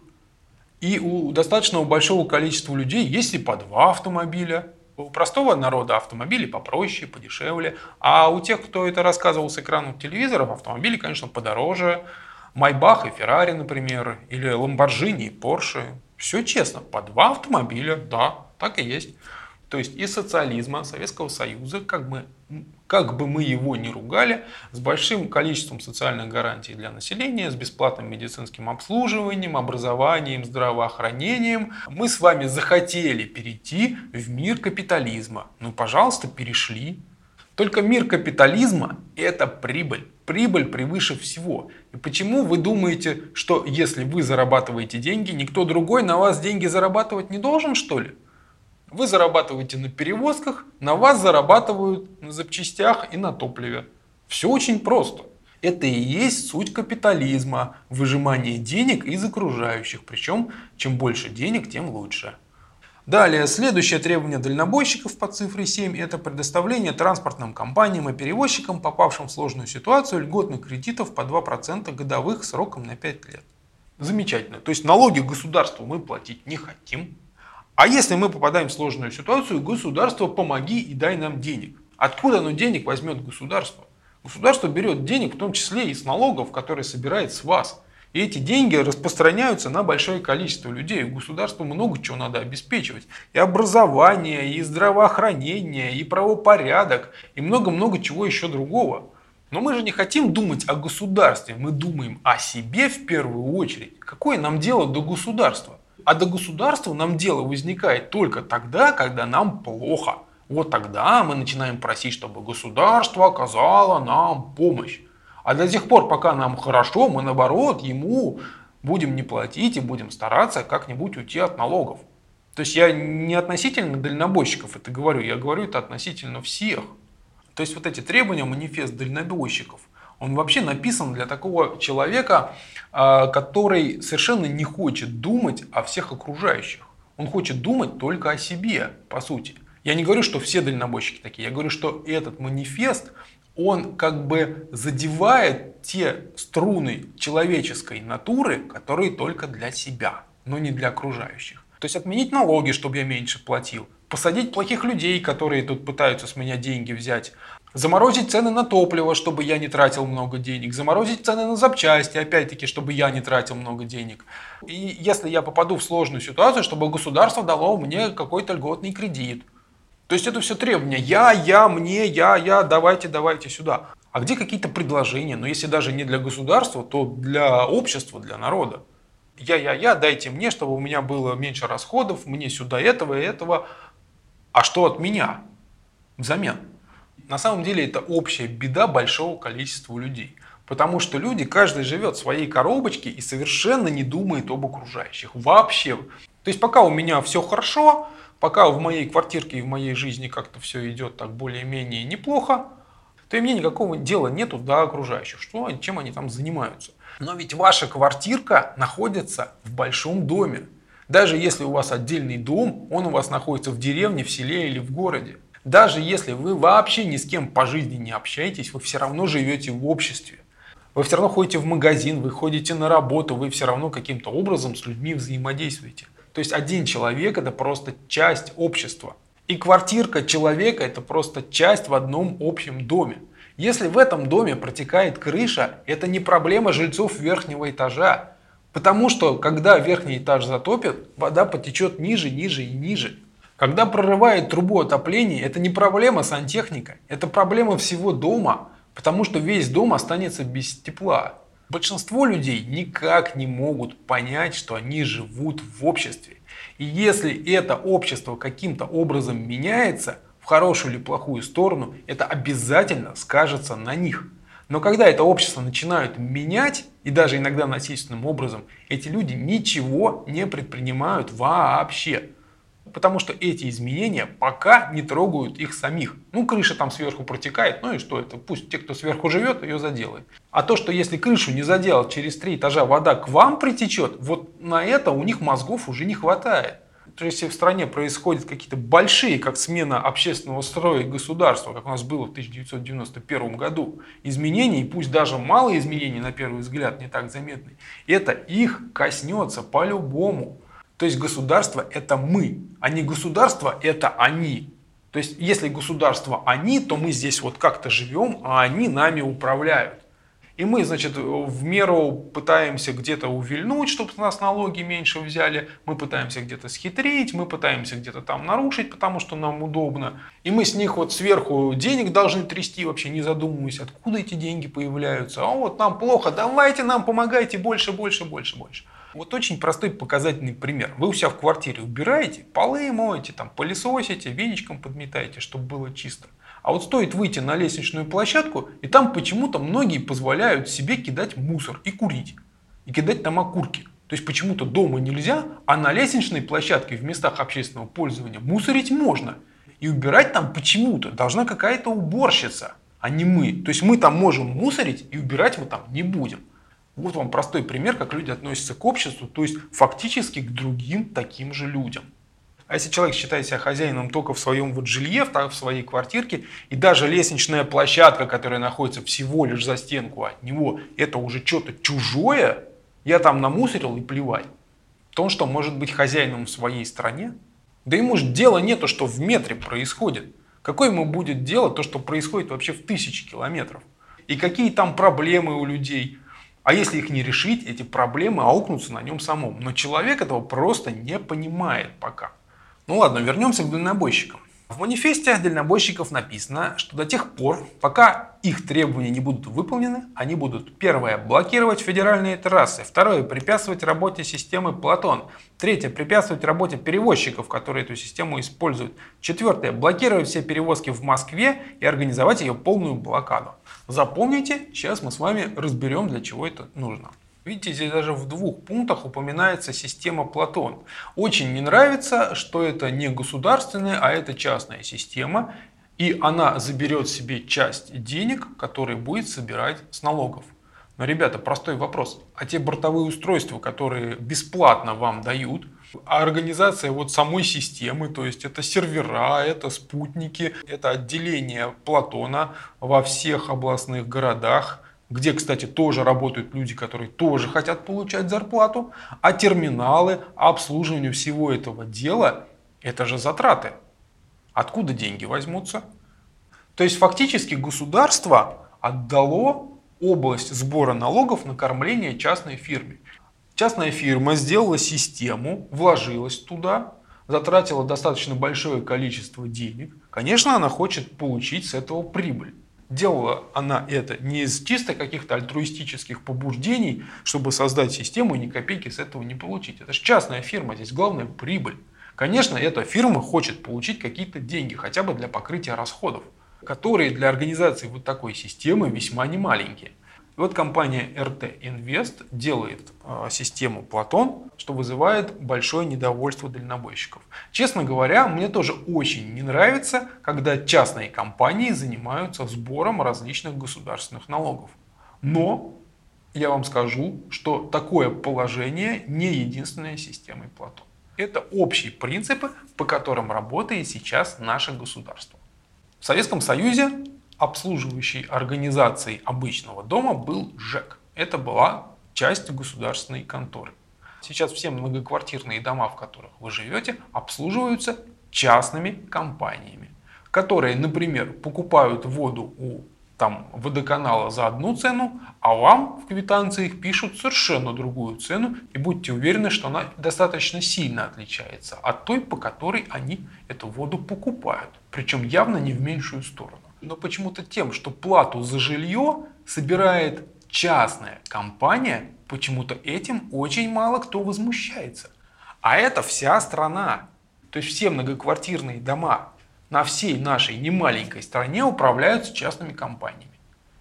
И у достаточно большого количества людей есть и по два автомобиля. У простого народа автомобили попроще, подешевле. А у тех, кто это рассказывал с экранов телевизоров, автомобили, конечно, подороже. Майбах и Феррари, например, или Ламборджини и Порше. Все честно, по два автомобиля, да, так и есть. То есть из социализма Советского Союза, как бы, как бы мы его ни ругали, с большим количеством социальных гарантий для населения, с бесплатным медицинским обслуживанием, образованием, здравоохранением, мы с вами захотели перейти в мир капитализма. Ну, пожалуйста, перешли. Только мир капитализма – это прибыль. Прибыль превыше всего. И почему вы думаете, что если вы зарабатываете деньги, никто другой на вас деньги зарабатывать не должен, что ли? Вы зарабатываете на перевозках, на вас зарабатывают на запчастях и на топливе. Все очень просто. Это и есть суть капитализма, выжимание денег из окружающих. Причем, чем больше денег, тем лучше. Далее, следующее требование дальнобойщиков по цифре 7 – это предоставление транспортным компаниям и перевозчикам, попавшим в сложную ситуацию, льготных кредитов по 2% годовых сроком на 5 лет. Замечательно. То есть налоги государству мы платить не хотим, а если мы попадаем в сложную ситуацию, государство помоги и дай нам денег. Откуда оно денег возьмет государство? Государство берет денег в том числе и с налогов, которые собирает с вас. И эти деньги распространяются на большое количество людей. Государству много чего надо обеспечивать. И образование, и здравоохранение, и правопорядок, и много-много чего еще другого. Но мы же не хотим думать о государстве, мы думаем о себе в первую очередь. Какое нам дело до государства? А до государства нам дело возникает только тогда, когда нам плохо. Вот тогда мы начинаем просить, чтобы государство оказало нам помощь. А до тех пор, пока нам хорошо, мы наоборот ему будем не платить и будем стараться как-нибудь уйти от налогов. То есть я не относительно дальнобойщиков это говорю, я говорю это относительно всех. То есть вот эти требования манифест дальнобойщиков, он вообще написан для такого человека, а, который совершенно не хочет думать о всех окружающих. Он хочет думать только о себе, по сути. Я не говорю, что все дальнобойщики такие. Я говорю, что этот манифест, он как бы задевает те струны человеческой натуры, которые только для себя, но не для окружающих. То есть отменить налоги, чтобы я меньше платил, посадить плохих людей, которые тут пытаются с меня деньги взять, Заморозить цены на топливо, чтобы я не тратил много денег. Заморозить цены на запчасти, опять-таки, чтобы я не тратил много денег. И если я попаду в сложную ситуацию, чтобы государство дало мне какой-то льготный кредит. То есть это все требования. Я, я, мне, я, я, давайте, давайте сюда. А где какие-то предложения? Но если даже не для государства, то для общества, для народа. Я, я, я, дайте мне, чтобы у меня было меньше расходов, мне сюда этого и этого. А что от меня взамен? На самом деле это общая беда большого количества людей. Потому что люди, каждый живет в своей коробочке и совершенно не думает об окружающих. Вообще. То есть пока у меня все хорошо, пока в моей квартирке и в моей жизни как-то все идет так более-менее неплохо, то и мне никакого дела нету до окружающих, что, чем они там занимаются. Но ведь ваша квартирка находится в большом доме. Даже если у вас отдельный дом, он у вас находится в деревне, в селе или в городе. Даже если вы вообще ни с кем по жизни не общаетесь, вы все равно живете в обществе. Вы все равно ходите в магазин, вы ходите на работу, вы все равно каким-то образом с людьми взаимодействуете. То есть один человек это просто часть общества. И квартирка человека это просто часть в одном общем доме. Если в этом доме протекает крыша, это не проблема жильцов верхнего этажа. Потому что когда верхний этаж затопит, вода потечет ниже, ниже и ниже. Когда прорывает трубу отопления, это не проблема сантехника, это проблема всего дома, потому что весь дом останется без тепла. Большинство людей никак не могут понять, что они живут в обществе. И если это общество каким-то образом меняется, в хорошую или плохую сторону, это обязательно скажется на них. Но когда это общество начинают менять, и даже иногда насильственным образом, эти люди ничего не предпринимают вообще. Потому что эти изменения пока не трогают их самих. Ну, крыша там сверху протекает, ну и что это? Пусть те, кто сверху живет, ее заделает. А то, что если крышу не заделать, через три этажа вода к вам притечет, вот на это у них мозгов уже не хватает. То есть, если в стране происходят какие-то большие, как смена общественного строя государства, как у нас было в 1991 году, изменения, и пусть даже малые изменения, на первый взгляд, не так заметны, это их коснется по-любому. То есть государство это мы, а не государство это они. То есть если государство они, то мы здесь вот как-то живем, а они нами управляют. И мы, значит, в меру пытаемся где-то увильнуть, чтобы нас налоги меньше взяли, мы пытаемся где-то схитрить, мы пытаемся где-то там нарушить, потому что нам удобно. И мы с них вот сверху денег должны трясти, вообще не задумываясь, откуда эти деньги появляются. А вот нам плохо, давайте нам помогайте больше, больше, больше, больше. Вот очень простой показательный пример. Вы у себя в квартире убираете, полы моете, там, пылесосите, веничком подметаете, чтобы было чисто. А вот стоит выйти на лестничную площадку, и там почему-то многие позволяют себе кидать мусор и курить. И кидать там окурки. То есть почему-то дома нельзя, а на лестничной площадке в местах общественного пользования мусорить можно. И убирать там почему-то должна какая-то уборщица, а не мы. То есть мы там можем мусорить и убирать мы там не будем. Вот вам простой пример, как люди относятся к обществу, то есть фактически к другим таким же людям. А если человек считает себя хозяином только в своем вот жилье, в своей квартирке, и даже лестничная площадка, которая находится всего лишь за стенку от него, это уже что-то чужое, я там намусорил и плевать. То, что может быть хозяином в своей стране, да ему же дела нету, что в метре происходит. Какое ему будет дело то, что происходит вообще в тысячи километров? И какие там проблемы у людей? А если их не решить, эти проблемы аукнутся на нем самом. Но человек этого просто не понимает пока. Ну ладно, вернемся к дальнобойщикам. В манифесте дальнобойщиков написано, что до тех пор, пока их требования не будут выполнены, они будут первое – блокировать федеральные трассы, второе – препятствовать работе системы Платон, третье – препятствовать работе перевозчиков, которые эту систему используют, четвертое – блокировать все перевозки в Москве и организовать ее полную блокаду. Запомните, сейчас мы с вами разберем, для чего это нужно. Видите, здесь даже в двух пунктах упоминается система Платон. Очень не нравится, что это не государственная, а это частная система. И она заберет себе часть денег, которые будет собирать с налогов. Но, ребята, простой вопрос. А те бортовые устройства, которые бесплатно вам дают, а организация вот самой системы, то есть это сервера, это спутники, это отделение Платона во всех областных городах, где, кстати, тоже работают люди, которые тоже хотят получать зарплату, а терминалы, обслуживание всего этого дела – это же затраты. Откуда деньги возьмутся? То есть фактически государство отдало область сбора налогов на кормление частной фирме. Частная фирма сделала систему, вложилась туда, затратила достаточно большое количество денег. Конечно, она хочет получить с этого прибыль делала она это не из чисто каких-то альтруистических побуждений, чтобы создать систему и ни копейки с этого не получить. Это же частная фирма, здесь главная прибыль. Конечно, эта фирма хочет получить какие-то деньги, хотя бы для покрытия расходов, которые для организации вот такой системы весьма немаленькие. Вот компания RT Invest делает э, систему Платон, что вызывает большое недовольство дальнобойщиков. Честно говоря, мне тоже очень не нравится, когда частные компании занимаются сбором различных государственных налогов. Но я вам скажу, что такое положение не единственная система Платон. Это общие принципы, по которым работает сейчас наше государство. В Советском Союзе обслуживающей организацией обычного дома был ЖЭК. Это была часть государственной конторы. Сейчас все многоквартирные дома, в которых вы живете, обслуживаются частными компаниями, которые, например, покупают воду у там, водоканала за одну цену, а вам в квитанциях пишут совершенно другую цену, и будьте уверены, что она достаточно сильно отличается от той, по которой они эту воду покупают, причем явно не в меньшую сторону но почему-то тем, что плату за жилье собирает частная компания, почему-то этим очень мало кто возмущается. А это вся страна. То есть все многоквартирные дома на всей нашей немаленькой стране управляются частными компаниями.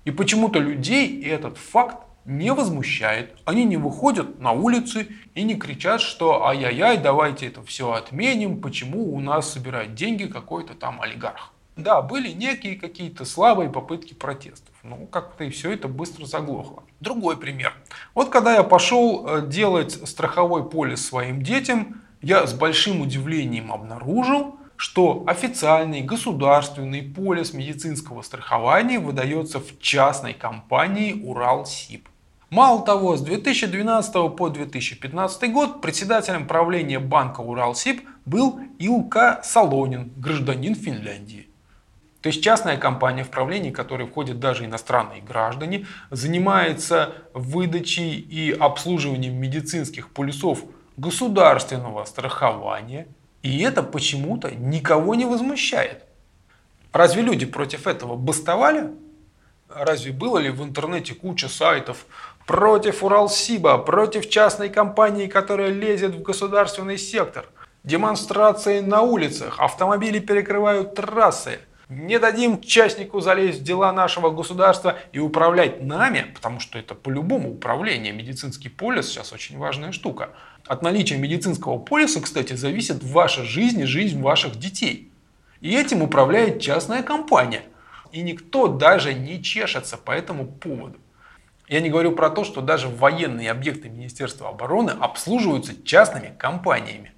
И почему-то людей этот факт не возмущает. Они не выходят на улицы и не кричат, что ай-яй-яй, давайте это все отменим, почему у нас собирает деньги какой-то там олигарх. Да, были некие какие-то слабые попытки протестов. Ну, как-то и все это быстро заглохло. Другой пример. Вот когда я пошел э, делать страховой полис своим детям, я с большим удивлением обнаружил, что официальный государственный полис медицинского страхования выдается в частной компании Уралсиб. Мало того, с 2012 по 2015 год председателем правления банка Уралсиб был Илка Солонин, гражданин Финляндии. То есть частная компания в правлении, которой входят даже иностранные граждане, занимается выдачей и обслуживанием медицинских полисов государственного страхования. И это почему-то никого не возмущает. Разве люди против этого бастовали? Разве было ли в интернете куча сайтов против Уралсиба, против частной компании, которая лезет в государственный сектор? Демонстрации на улицах, автомобили перекрывают трассы – не дадим частнику залезть в дела нашего государства и управлять нами, потому что это по-любому управление. Медицинский полис сейчас очень важная штука. От наличия медицинского полиса, кстати, зависит ваша жизнь и жизнь ваших детей. И этим управляет частная компания. И никто даже не чешется по этому поводу. Я не говорю про то, что даже военные объекты Министерства обороны обслуживаются частными компаниями.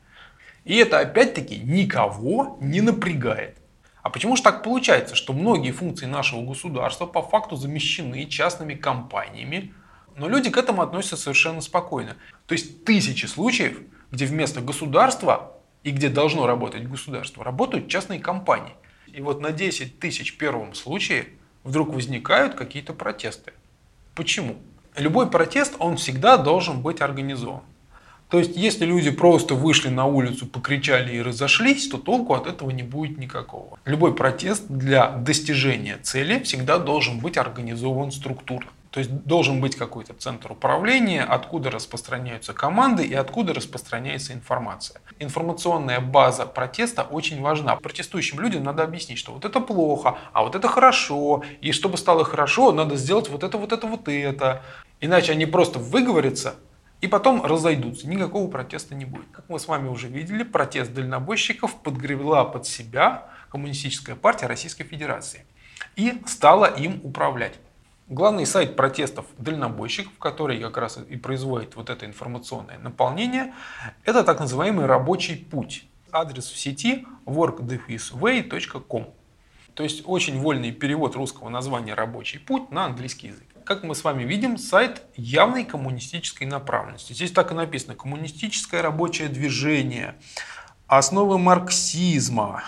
И это опять-таки никого не напрягает. А почему же так получается, что многие функции нашего государства по факту замещены частными компаниями, но люди к этому относятся совершенно спокойно. То есть тысячи случаев, где вместо государства и где должно работать государство, работают частные компании. И вот на 10 тысяч первом случае вдруг возникают какие-то протесты. Почему? Любой протест, он всегда должен быть организован. То есть, если люди просто вышли на улицу, покричали и разошлись, то толку от этого не будет никакого. Любой протест для достижения цели всегда должен быть организован структурно. То есть должен быть какой-то центр управления, откуда распространяются команды и откуда распространяется информация. Информационная база протеста очень важна. Протестующим людям надо объяснить, что вот это плохо, а вот это хорошо. И чтобы стало хорошо, надо сделать вот это, вот это, вот это. Иначе они просто выговорятся, и потом разойдутся. Никакого протеста не будет. Как мы с вами уже видели, протест дальнобойщиков подгребла под себя Коммунистическая партия Российской Федерации и стала им управлять. Главный сайт протестов дальнобойщиков, который как раз и производит вот это информационное наполнение, это так называемый рабочий путь. Адрес в сети workdefisway.com. То есть очень вольный перевод русского названия «рабочий путь» на английский язык как мы с вами видим, сайт явной коммунистической направленности. Здесь так и написано «Коммунистическое рабочее движение», «Основы марксизма»,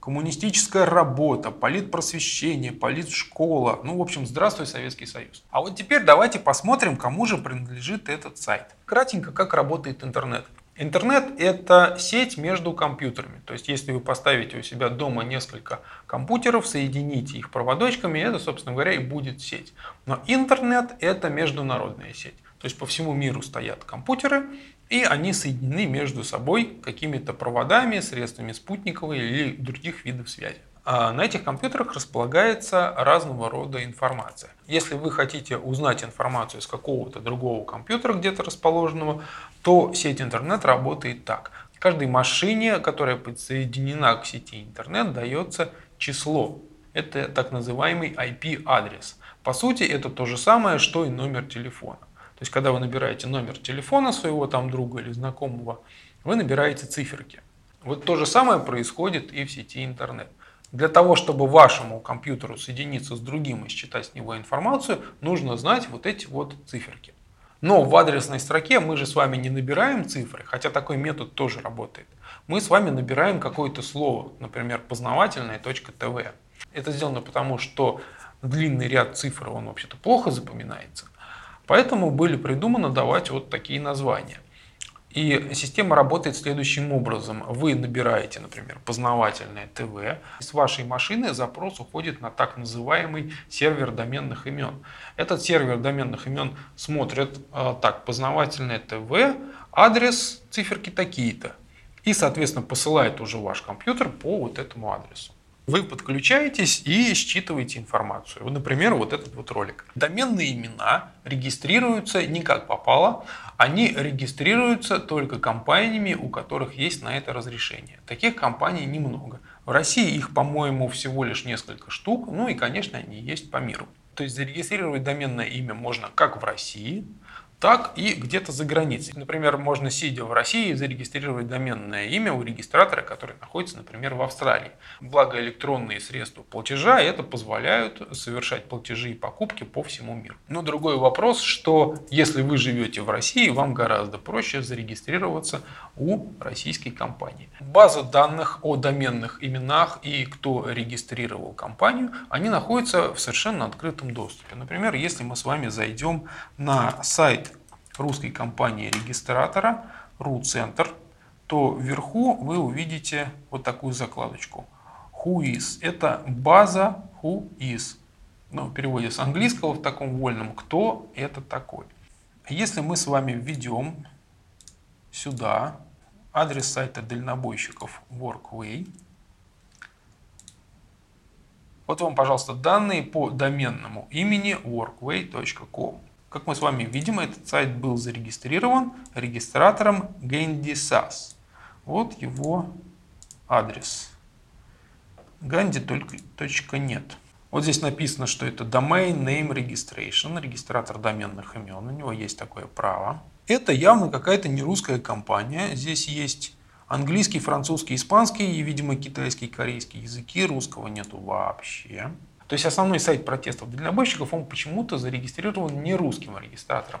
«Коммунистическая работа», «Политпросвещение», «Политшкола». Ну, в общем, здравствуй, Советский Союз. А вот теперь давайте посмотрим, кому же принадлежит этот сайт. Кратенько, как работает интернет. Интернет – это сеть между компьютерами. То есть, если вы поставите у себя дома несколько компьютеров, соедините их проводочками, это, собственно говоря, и будет сеть. Но интернет – это международная сеть. То есть, по всему миру стоят компьютеры, и они соединены между собой какими-то проводами, средствами спутниковой или других видов связи. А на этих компьютерах располагается разного рода информация. Если вы хотите узнать информацию с какого-то другого компьютера, где-то расположенного, то сеть интернет работает так. Каждой машине, которая подсоединена к сети интернет, дается число. Это так называемый IP-адрес. По сути, это то же самое, что и номер телефона. То есть, когда вы набираете номер телефона своего там друга или знакомого, вы набираете циферки. Вот то же самое происходит и в сети интернет. Для того, чтобы вашему компьютеру соединиться с другим и считать с него информацию, нужно знать вот эти вот циферки. Но в адресной строке мы же с вами не набираем цифры, хотя такой метод тоже работает. Мы с вами набираем какое-то слово, например, познавательное .тв. Это сделано потому, что длинный ряд цифр, он вообще-то плохо запоминается. Поэтому были придуманы давать вот такие названия. И система работает следующим образом. Вы набираете, например, познавательное ТВ. С вашей машины запрос уходит на так называемый сервер доменных имен. Этот сервер доменных имен смотрит э, так, познавательное ТВ, адрес, циферки такие-то. И, соответственно, посылает уже ваш компьютер по вот этому адресу. Вы подключаетесь и считываете информацию. Вот, например, вот этот вот ролик. Доменные имена регистрируются не как попало, они регистрируются только компаниями, у которых есть на это разрешение. Таких компаний немного. В России их, по-моему, всего лишь несколько штук, ну и, конечно, они есть по миру. То есть зарегистрировать доменное имя можно как в России, так и где-то за границей. Например, можно, сидя в России, зарегистрировать доменное имя у регистратора, который находится, например, в Австралии. Благо электронные средства платежа это позволяют совершать платежи и покупки по всему миру. Но другой вопрос, что если вы живете в России, вам гораздо проще зарегистрироваться у российской компании. База данных о доменных именах и кто регистрировал компанию, они находятся в совершенно открытом доступе. Например, если мы с вами зайдем на сайт русской компании-регистратора RuCenter, то вверху вы увидите вот такую закладочку. Who is? Это база Who is. Ну, в переводе с английского в таком вольном «кто это такой?». Если мы с вами введем сюда адрес сайта дальнобойщиков Workway, вот вам, пожалуйста, данные по доменному имени workway.com. Как мы с вами видим, этот сайт был зарегистрирован регистратором Gandy SAS. Вот его адрес. Gandhi только нет. Вот здесь написано, что это Domain Name Registration, регистратор доменных имен. У него есть такое право. Это явно какая-то не русская компания. Здесь есть английский, французский, испанский и, видимо, китайский, корейский языки. Русского нету вообще. То есть основной сайт протестов дальнобойщиков, он почему-то зарегистрирован не русским регистратором.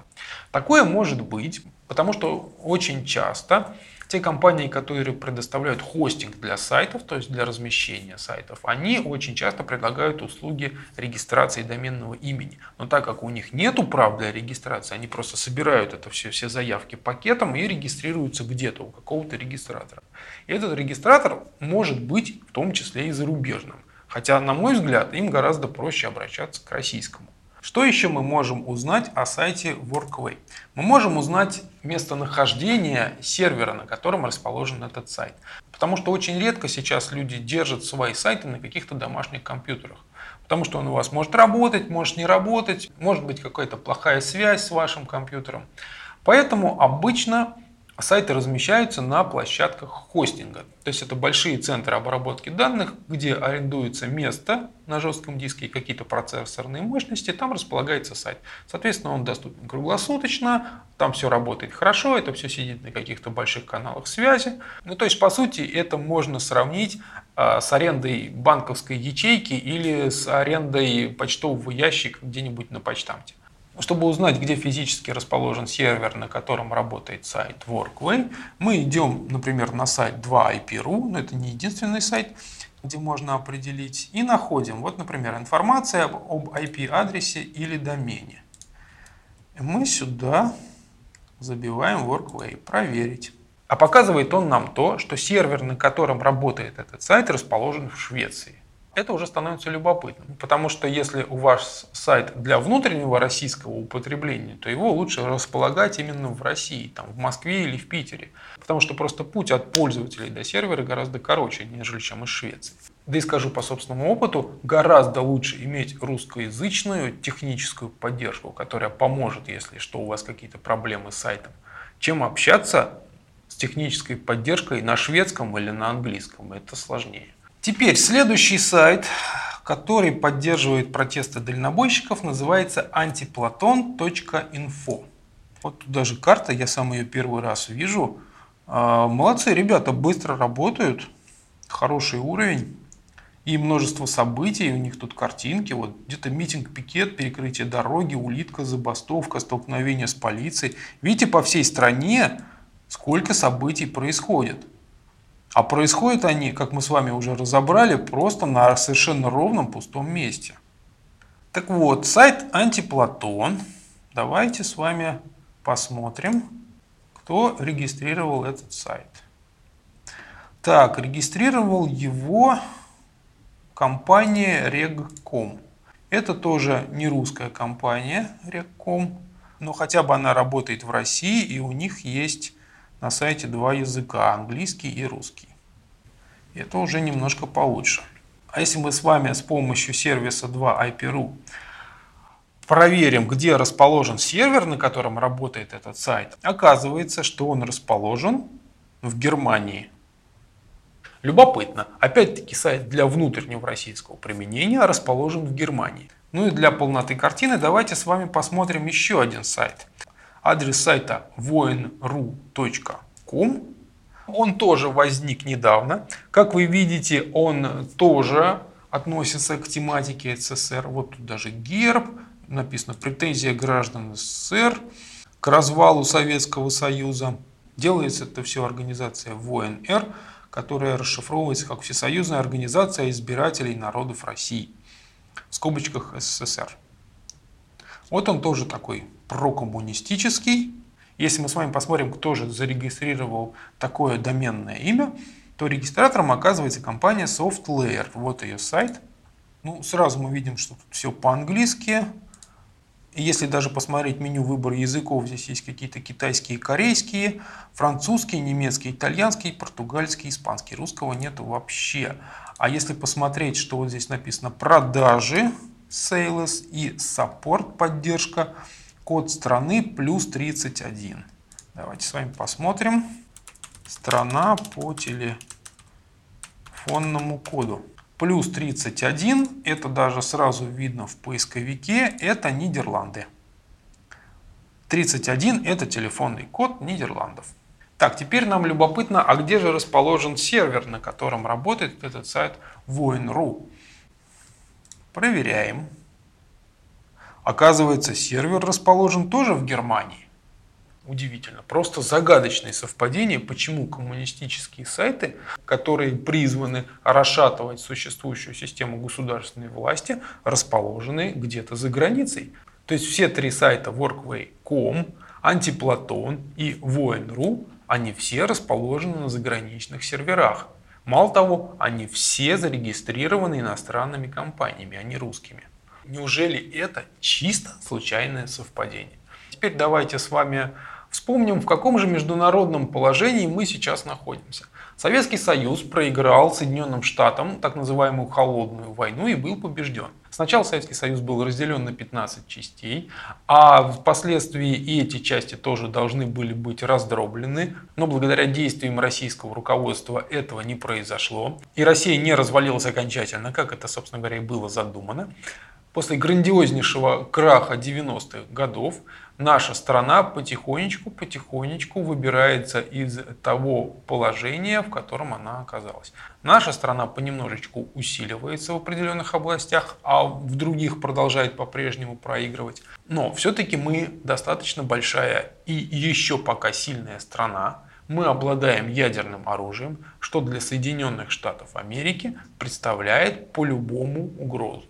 Такое может быть, потому что очень часто те компании, которые предоставляют хостинг для сайтов, то есть для размещения сайтов, они очень часто предлагают услуги регистрации доменного имени. Но так как у них нет прав для регистрации, они просто собирают это все, все заявки пакетом и регистрируются где-то у какого-то регистратора. И этот регистратор может быть в том числе и зарубежным. Хотя, на мой взгляд, им гораздо проще обращаться к российскому. Что еще мы можем узнать о сайте Workway? Мы можем узнать местонахождение сервера, на котором расположен этот сайт. Потому что очень редко сейчас люди держат свои сайты на каких-то домашних компьютерах. Потому что он у вас может работать, может не работать, может быть какая-то плохая связь с вашим компьютером. Поэтому обычно сайты размещаются на площадках хостинга. То есть это большие центры обработки данных, где арендуется место на жестком диске и какие-то процессорные мощности, там располагается сайт. Соответственно, он доступен круглосуточно, там все работает хорошо, это все сидит на каких-то больших каналах связи. Ну, то есть, по сути, это можно сравнить а, с арендой банковской ячейки или с арендой почтового ящика где-нибудь на почтамте. Чтобы узнать, где физически расположен сервер, на котором работает сайт Workway, мы идем, например, на сайт 2IP.ru, но это не единственный сайт, где можно определить, и находим, вот, например, информация об IP-адресе или домене. Мы сюда забиваем Workway, проверить. А показывает он нам то, что сервер, на котором работает этот сайт, расположен в Швеции это уже становится любопытным. Потому что если у вас сайт для внутреннего российского употребления, то его лучше располагать именно в России, там, в Москве или в Питере. Потому что просто путь от пользователей до сервера гораздо короче, нежели чем из Швеции. Да и скажу по собственному опыту, гораздо лучше иметь русскоязычную техническую поддержку, которая поможет, если что, у вас какие-то проблемы с сайтом, чем общаться с технической поддержкой на шведском или на английском. Это сложнее. Теперь следующий сайт, который поддерживает протесты дальнобойщиков, называется antiplaton.info. Вот тут даже карта, я сам ее первый раз вижу. А, молодцы, ребята, быстро работают, хороший уровень и множество событий. У них тут картинки, вот где-то митинг, пикет, перекрытие дороги, улитка, забастовка, столкновение с полицией. Видите, по всей стране сколько событий происходит. А происходят они, как мы с вами уже разобрали, просто на совершенно ровном пустом месте. Так вот, сайт Антиплатон. Давайте с вами посмотрим, кто регистрировал этот сайт. Так, регистрировал его компания Regcom. Это тоже не русская компания Regcom, но хотя бы она работает в России и у них есть на сайте два языка, английский и русский. Это уже немножко получше. А если мы с вами с помощью сервиса 2 IP.ru проверим, где расположен сервер, на котором работает этот сайт, оказывается, что он расположен в Германии. Любопытно. Опять-таки сайт для внутреннего российского применения расположен в Германии. Ну и для полноты картины давайте с вами посмотрим еще один сайт. Адрес сайта voinru.com. Он тоже возник недавно. Как вы видите, он тоже относится к тематике СССР. Вот тут даже герб, написано «Претензия граждан СССР к развалу Советского Союза». Делается это все организация ВОНР, которая расшифровывается как Всесоюзная организация избирателей народов России. В скобочках СССР. Вот он тоже такой прокоммунистический. Если мы с вами посмотрим, кто же зарегистрировал такое доменное имя, то регистратором оказывается компания SoftLayer. Вот ее сайт. Ну, сразу мы видим, что тут все по-английски. Если даже посмотреть меню выбор языков, здесь есть какие-то китайские, корейские, французский, немецкий, итальянский, португальский, испанский. Русского нету вообще. А если посмотреть, что вот здесь написано продажи, sales и support поддержка, код страны плюс 31. Давайте с вами посмотрим. Страна по телефонному коду плюс 31, это даже сразу видно в поисковике, это Нидерланды. 31 это телефонный код Нидерландов. Так, теперь нам любопытно, а где же расположен сервер, на котором работает этот сайт Voin.ru. Проверяем. Оказывается, сервер расположен тоже в Германии. Удивительно. Просто загадочное совпадение, почему коммунистические сайты, которые призваны расшатывать существующую систему государственной власти, расположены где-то за границей. То есть все три сайта Workway.com, Антиплатон и Voin.ru, они все расположены на заграничных серверах. Мало того, они все зарегистрированы иностранными компаниями, а не русскими. Неужели это чисто случайное совпадение? Теперь давайте с вами Вспомним, в каком же международном положении мы сейчас находимся. Советский Союз проиграл Соединенным Штатам так называемую холодную войну и был побежден. Сначала Советский Союз был разделен на 15 частей, а впоследствии эти части тоже должны были быть раздроблены. Но благодаря действиям российского руководства этого не произошло. И Россия не развалилась окончательно, как это, собственно говоря, и было задумано. После грандиознейшего краха 90-х годов наша страна потихонечку-потихонечку выбирается из того положения, в котором она оказалась. Наша страна понемножечку усиливается в определенных областях, а в других продолжает по-прежнему проигрывать. Но все-таки мы достаточно большая и еще пока сильная страна, мы обладаем ядерным оружием, что для Соединенных Штатов Америки представляет по-любому угрозу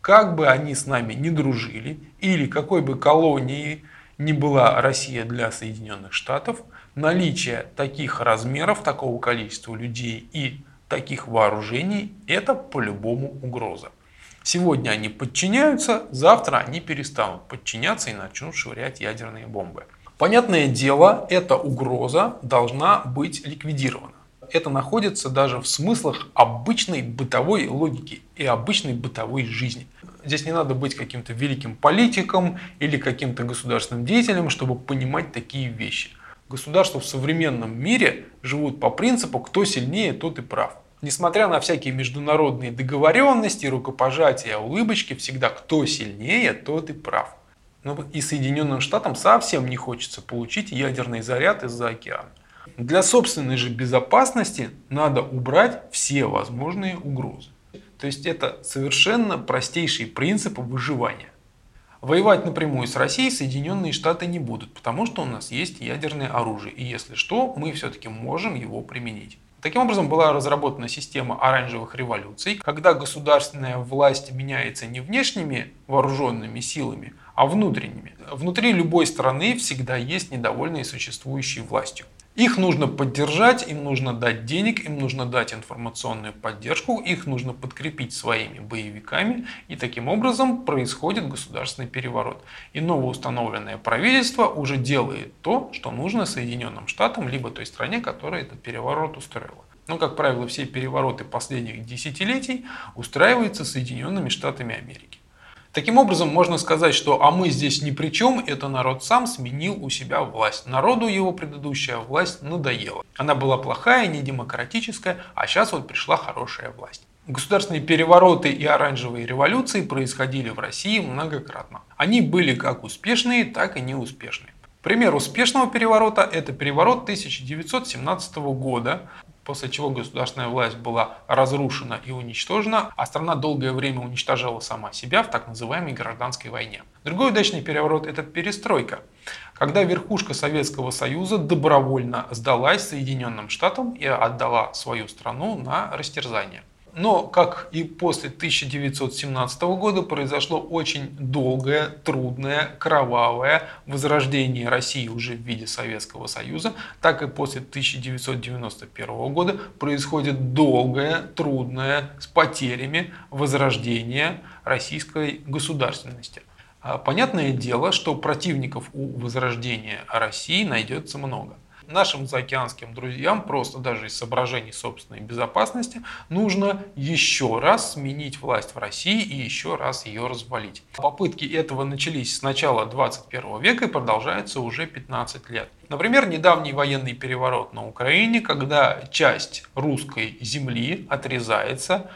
как бы они с нами не дружили, или какой бы колонией не была Россия для Соединенных Штатов, наличие таких размеров, такого количества людей и таких вооружений – это по-любому угроза. Сегодня они подчиняются, завтра они перестанут подчиняться и начнут швырять ядерные бомбы. Понятное дело, эта угроза должна быть ликвидирована это находится даже в смыслах обычной бытовой логики и обычной бытовой жизни. Здесь не надо быть каким-то великим политиком или каким-то государственным деятелем, чтобы понимать такие вещи. Государства в современном мире живут по принципу «кто сильнее, тот и прав». Несмотря на всякие международные договоренности, рукопожатия, улыбочки, всегда кто сильнее, тот и прав. Но и Соединенным Штатам совсем не хочется получить ядерный заряд из-за океана. Для собственной же безопасности надо убрать все возможные угрозы. То есть это совершенно простейший принцип выживания. Воевать напрямую с Россией Соединенные Штаты не будут, потому что у нас есть ядерное оружие. И если что, мы все-таки можем его применить. Таким образом была разработана система оранжевых революций, когда государственная власть меняется не внешними вооруженными силами, а внутренними. Внутри любой страны всегда есть недовольные существующей властью. Их нужно поддержать, им нужно дать денег, им нужно дать информационную поддержку, их нужно подкрепить своими боевиками, и таким образом происходит государственный переворот. И новоустановленное правительство уже делает то, что нужно Соединенным Штатам, либо той стране, которая этот переворот устроила. Но, как правило, все перевороты последних десятилетий устраиваются Соединенными Штатами Америки. Таким образом, можно сказать, что «а мы здесь ни при чем, это народ сам сменил у себя власть». Народу его предыдущая власть надоела. Она была плохая, недемократическая, а сейчас вот пришла хорошая власть. Государственные перевороты и оранжевые революции происходили в России многократно. Они были как успешные, так и неуспешные. Пример успешного переворота – это переворот 1917 года, после чего государственная власть была разрушена и уничтожена, а страна долгое время уничтожала сама себя в так называемой гражданской войне. Другой удачный переворот – это перестройка, когда верхушка Советского Союза добровольно сдалась Соединенным Штатам и отдала свою страну на растерзание. Но, как и после 1917 года, произошло очень долгое, трудное, кровавое возрождение России уже в виде Советского Союза, так и после 1991 года происходит долгое, трудное, с потерями возрождение российской государственности. А понятное дело, что противников у возрождения России найдется много нашим заокеанским друзьям просто даже из соображений собственной безопасности нужно еще раз сменить власть в России и еще раз ее развалить. Попытки этого начались с начала 21 века и продолжаются уже 15 лет. Например, недавний военный переворот на Украине, когда часть русской земли отрезается,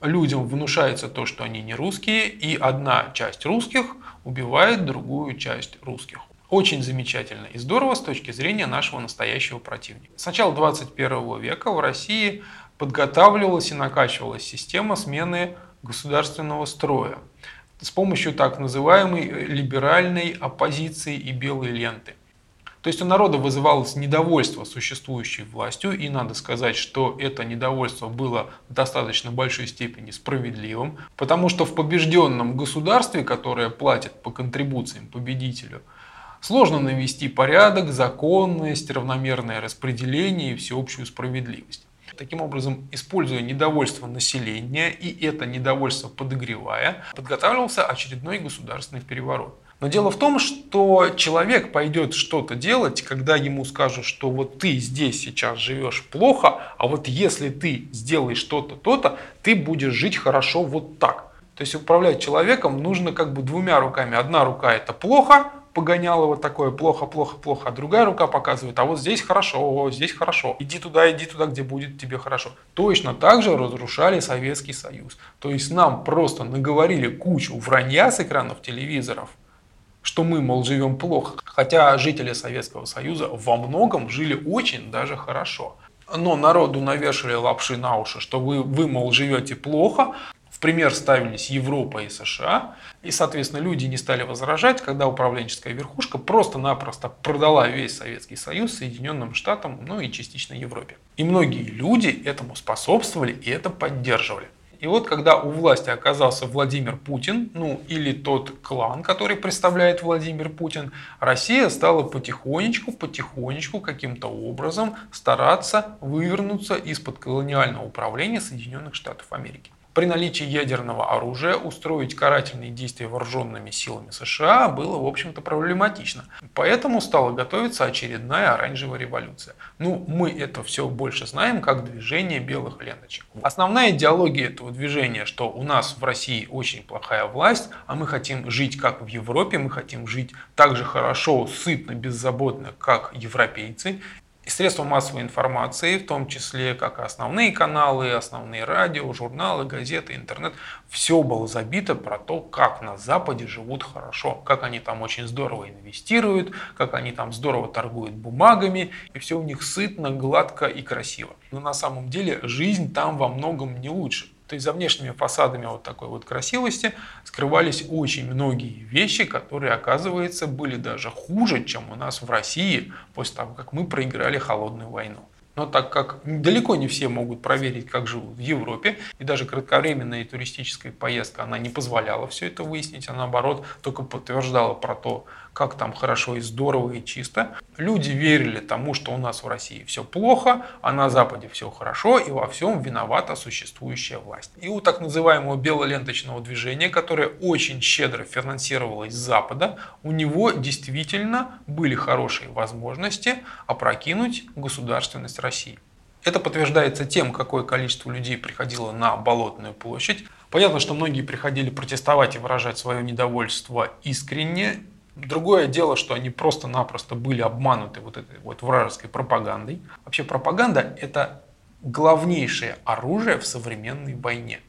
людям внушается то, что они не русские, и одна часть русских убивает другую часть русских. Очень замечательно и здорово с точки зрения нашего настоящего противника. С начала 21 века в России подготавливалась и накачивалась система смены государственного строя с помощью так называемой либеральной оппозиции и белой ленты. То есть у народа вызывалось недовольство существующей властью, и надо сказать, что это недовольство было в достаточно большой степени справедливым, потому что в побежденном государстве, которое платит по контрибуциям победителю, Сложно навести порядок, законность, равномерное распределение и всеобщую справедливость. Таким образом, используя недовольство населения и это недовольство подогревая, подготавливался очередной государственный переворот. Но дело в том, что человек пойдет что-то делать, когда ему скажут, что вот ты здесь сейчас живешь плохо, а вот если ты сделаешь что-то, то-то, ты будешь жить хорошо вот так. То есть управлять человеком нужно как бы двумя руками. Одна рука это плохо, погоняло вот такое плохо, плохо, плохо, а другая рука показывает, а вот здесь хорошо, здесь хорошо, иди туда, иди туда, где будет тебе хорошо. Точно так же разрушали Советский Союз. То есть нам просто наговорили кучу вранья с экранов телевизоров, что мы, мол, живем плохо. Хотя жители Советского Союза во многом жили очень даже хорошо. Но народу навешали лапши на уши, что вы, вы мол, живете плохо, в пример ставились Европа и США, и, соответственно, люди не стали возражать, когда управленческая верхушка просто-напросто продала весь Советский Союз Соединенным Штатам, ну и частично Европе. И многие люди этому способствовали и это поддерживали. И вот когда у власти оказался Владимир Путин, ну или тот клан, который представляет Владимир Путин, Россия стала потихонечку, потихонечку каким-то образом стараться вывернуться из-под колониального управления Соединенных Штатов Америки при наличии ядерного оружия устроить карательные действия вооруженными силами США было, в общем-то, проблематично. Поэтому стала готовиться очередная оранжевая революция. Ну, мы это все больше знаем как движение белых ленточек. Основная идеология этого движения, что у нас в России очень плохая власть, а мы хотим жить как в Европе, мы хотим жить так же хорошо, сытно, беззаботно, как европейцы. И средства массовой информации, в том числе как основные каналы, основные радио, журналы, газеты, интернет, все было забито про то, как на Западе живут хорошо, как они там очень здорово инвестируют, как они там здорово торгуют бумагами, и все у них сытно, гладко и красиво. Но на самом деле жизнь там во многом не лучше. То есть за внешними фасадами вот такой вот красивости скрывались очень многие вещи, которые, оказывается, были даже хуже, чем у нас в России после того, как мы проиграли холодную войну. Но так как далеко не все могут проверить, как живут в Европе, и даже кратковременная туристическая поездка, она не позволяла все это выяснить, а наоборот только подтверждала про то, как там хорошо и здорово и чисто. Люди верили тому, что у нас в России все плохо, а на Западе все хорошо, и во всем виновата существующая власть. И у так называемого белоленточного движения, которое очень щедро финансировалось с Запада, у него действительно были хорошие возможности опрокинуть государственность России. Это подтверждается тем, какое количество людей приходило на Болотную площадь. Понятно, что многие приходили протестовать и выражать свое недовольство искренне. Другое дело, что они просто-напросто были обмануты вот этой вот вражеской пропагандой. Вообще пропаганда – это главнейшее оружие в современной войне.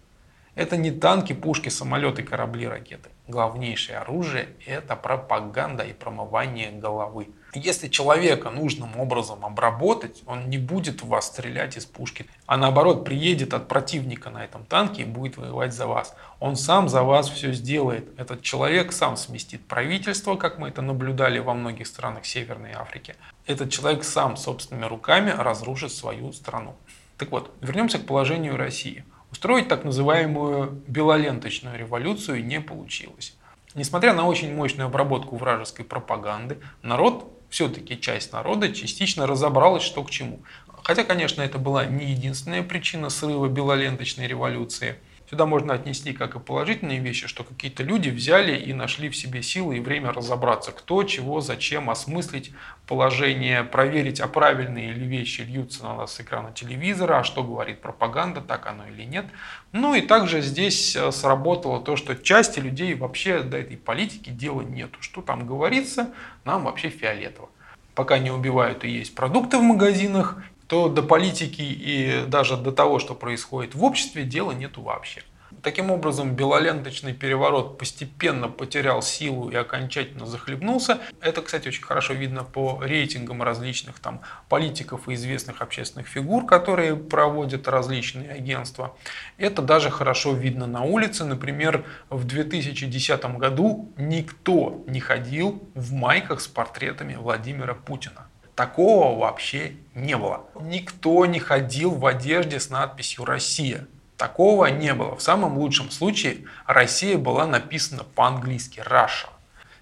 Это не танки, пушки, самолеты, корабли, ракеты. Главнейшее оружие – это пропаганда и промывание головы. Если человека нужным образом обработать, он не будет в вас стрелять из пушки, а наоборот приедет от противника на этом танке и будет воевать за вас. Он сам за вас все сделает. Этот человек сам сместит правительство, как мы это наблюдали во многих странах Северной Африки. Этот человек сам собственными руками разрушит свою страну. Так вот, вернемся к положению России. Устроить так называемую белоленточную революцию не получилось. Несмотря на очень мощную обработку вражеской пропаганды, народ, все-таки часть народа, частично разобралась, что к чему. Хотя, конечно, это была не единственная причина срыва белоленточной революции – Сюда можно отнести как и положительные вещи, что какие-то люди взяли и нашли в себе силы и время разобраться, кто, чего, зачем, осмыслить положение, проверить, а правильные ли вещи льются на нас с экрана телевизора, а что говорит пропаганда, так оно или нет. Ну и также здесь э, сработало то, что части людей вообще до этой политики дела нету. Что там говорится, нам вообще фиолетово пока не убивают и есть продукты в магазинах, то до политики и даже до того, что происходит в обществе, дела нету вообще. Таким образом, белоленточный переворот постепенно потерял силу и окончательно захлебнулся. Это, кстати, очень хорошо видно по рейтингам различных там, политиков и известных общественных фигур, которые проводят различные агентства. Это даже хорошо видно на улице. Например, в 2010 году никто не ходил в майках с портретами Владимира Путина. Такого вообще не было. Никто не ходил в одежде с надписью «Россия». Такого не было. В самом лучшем случае Россия была написана по-английски «Russia».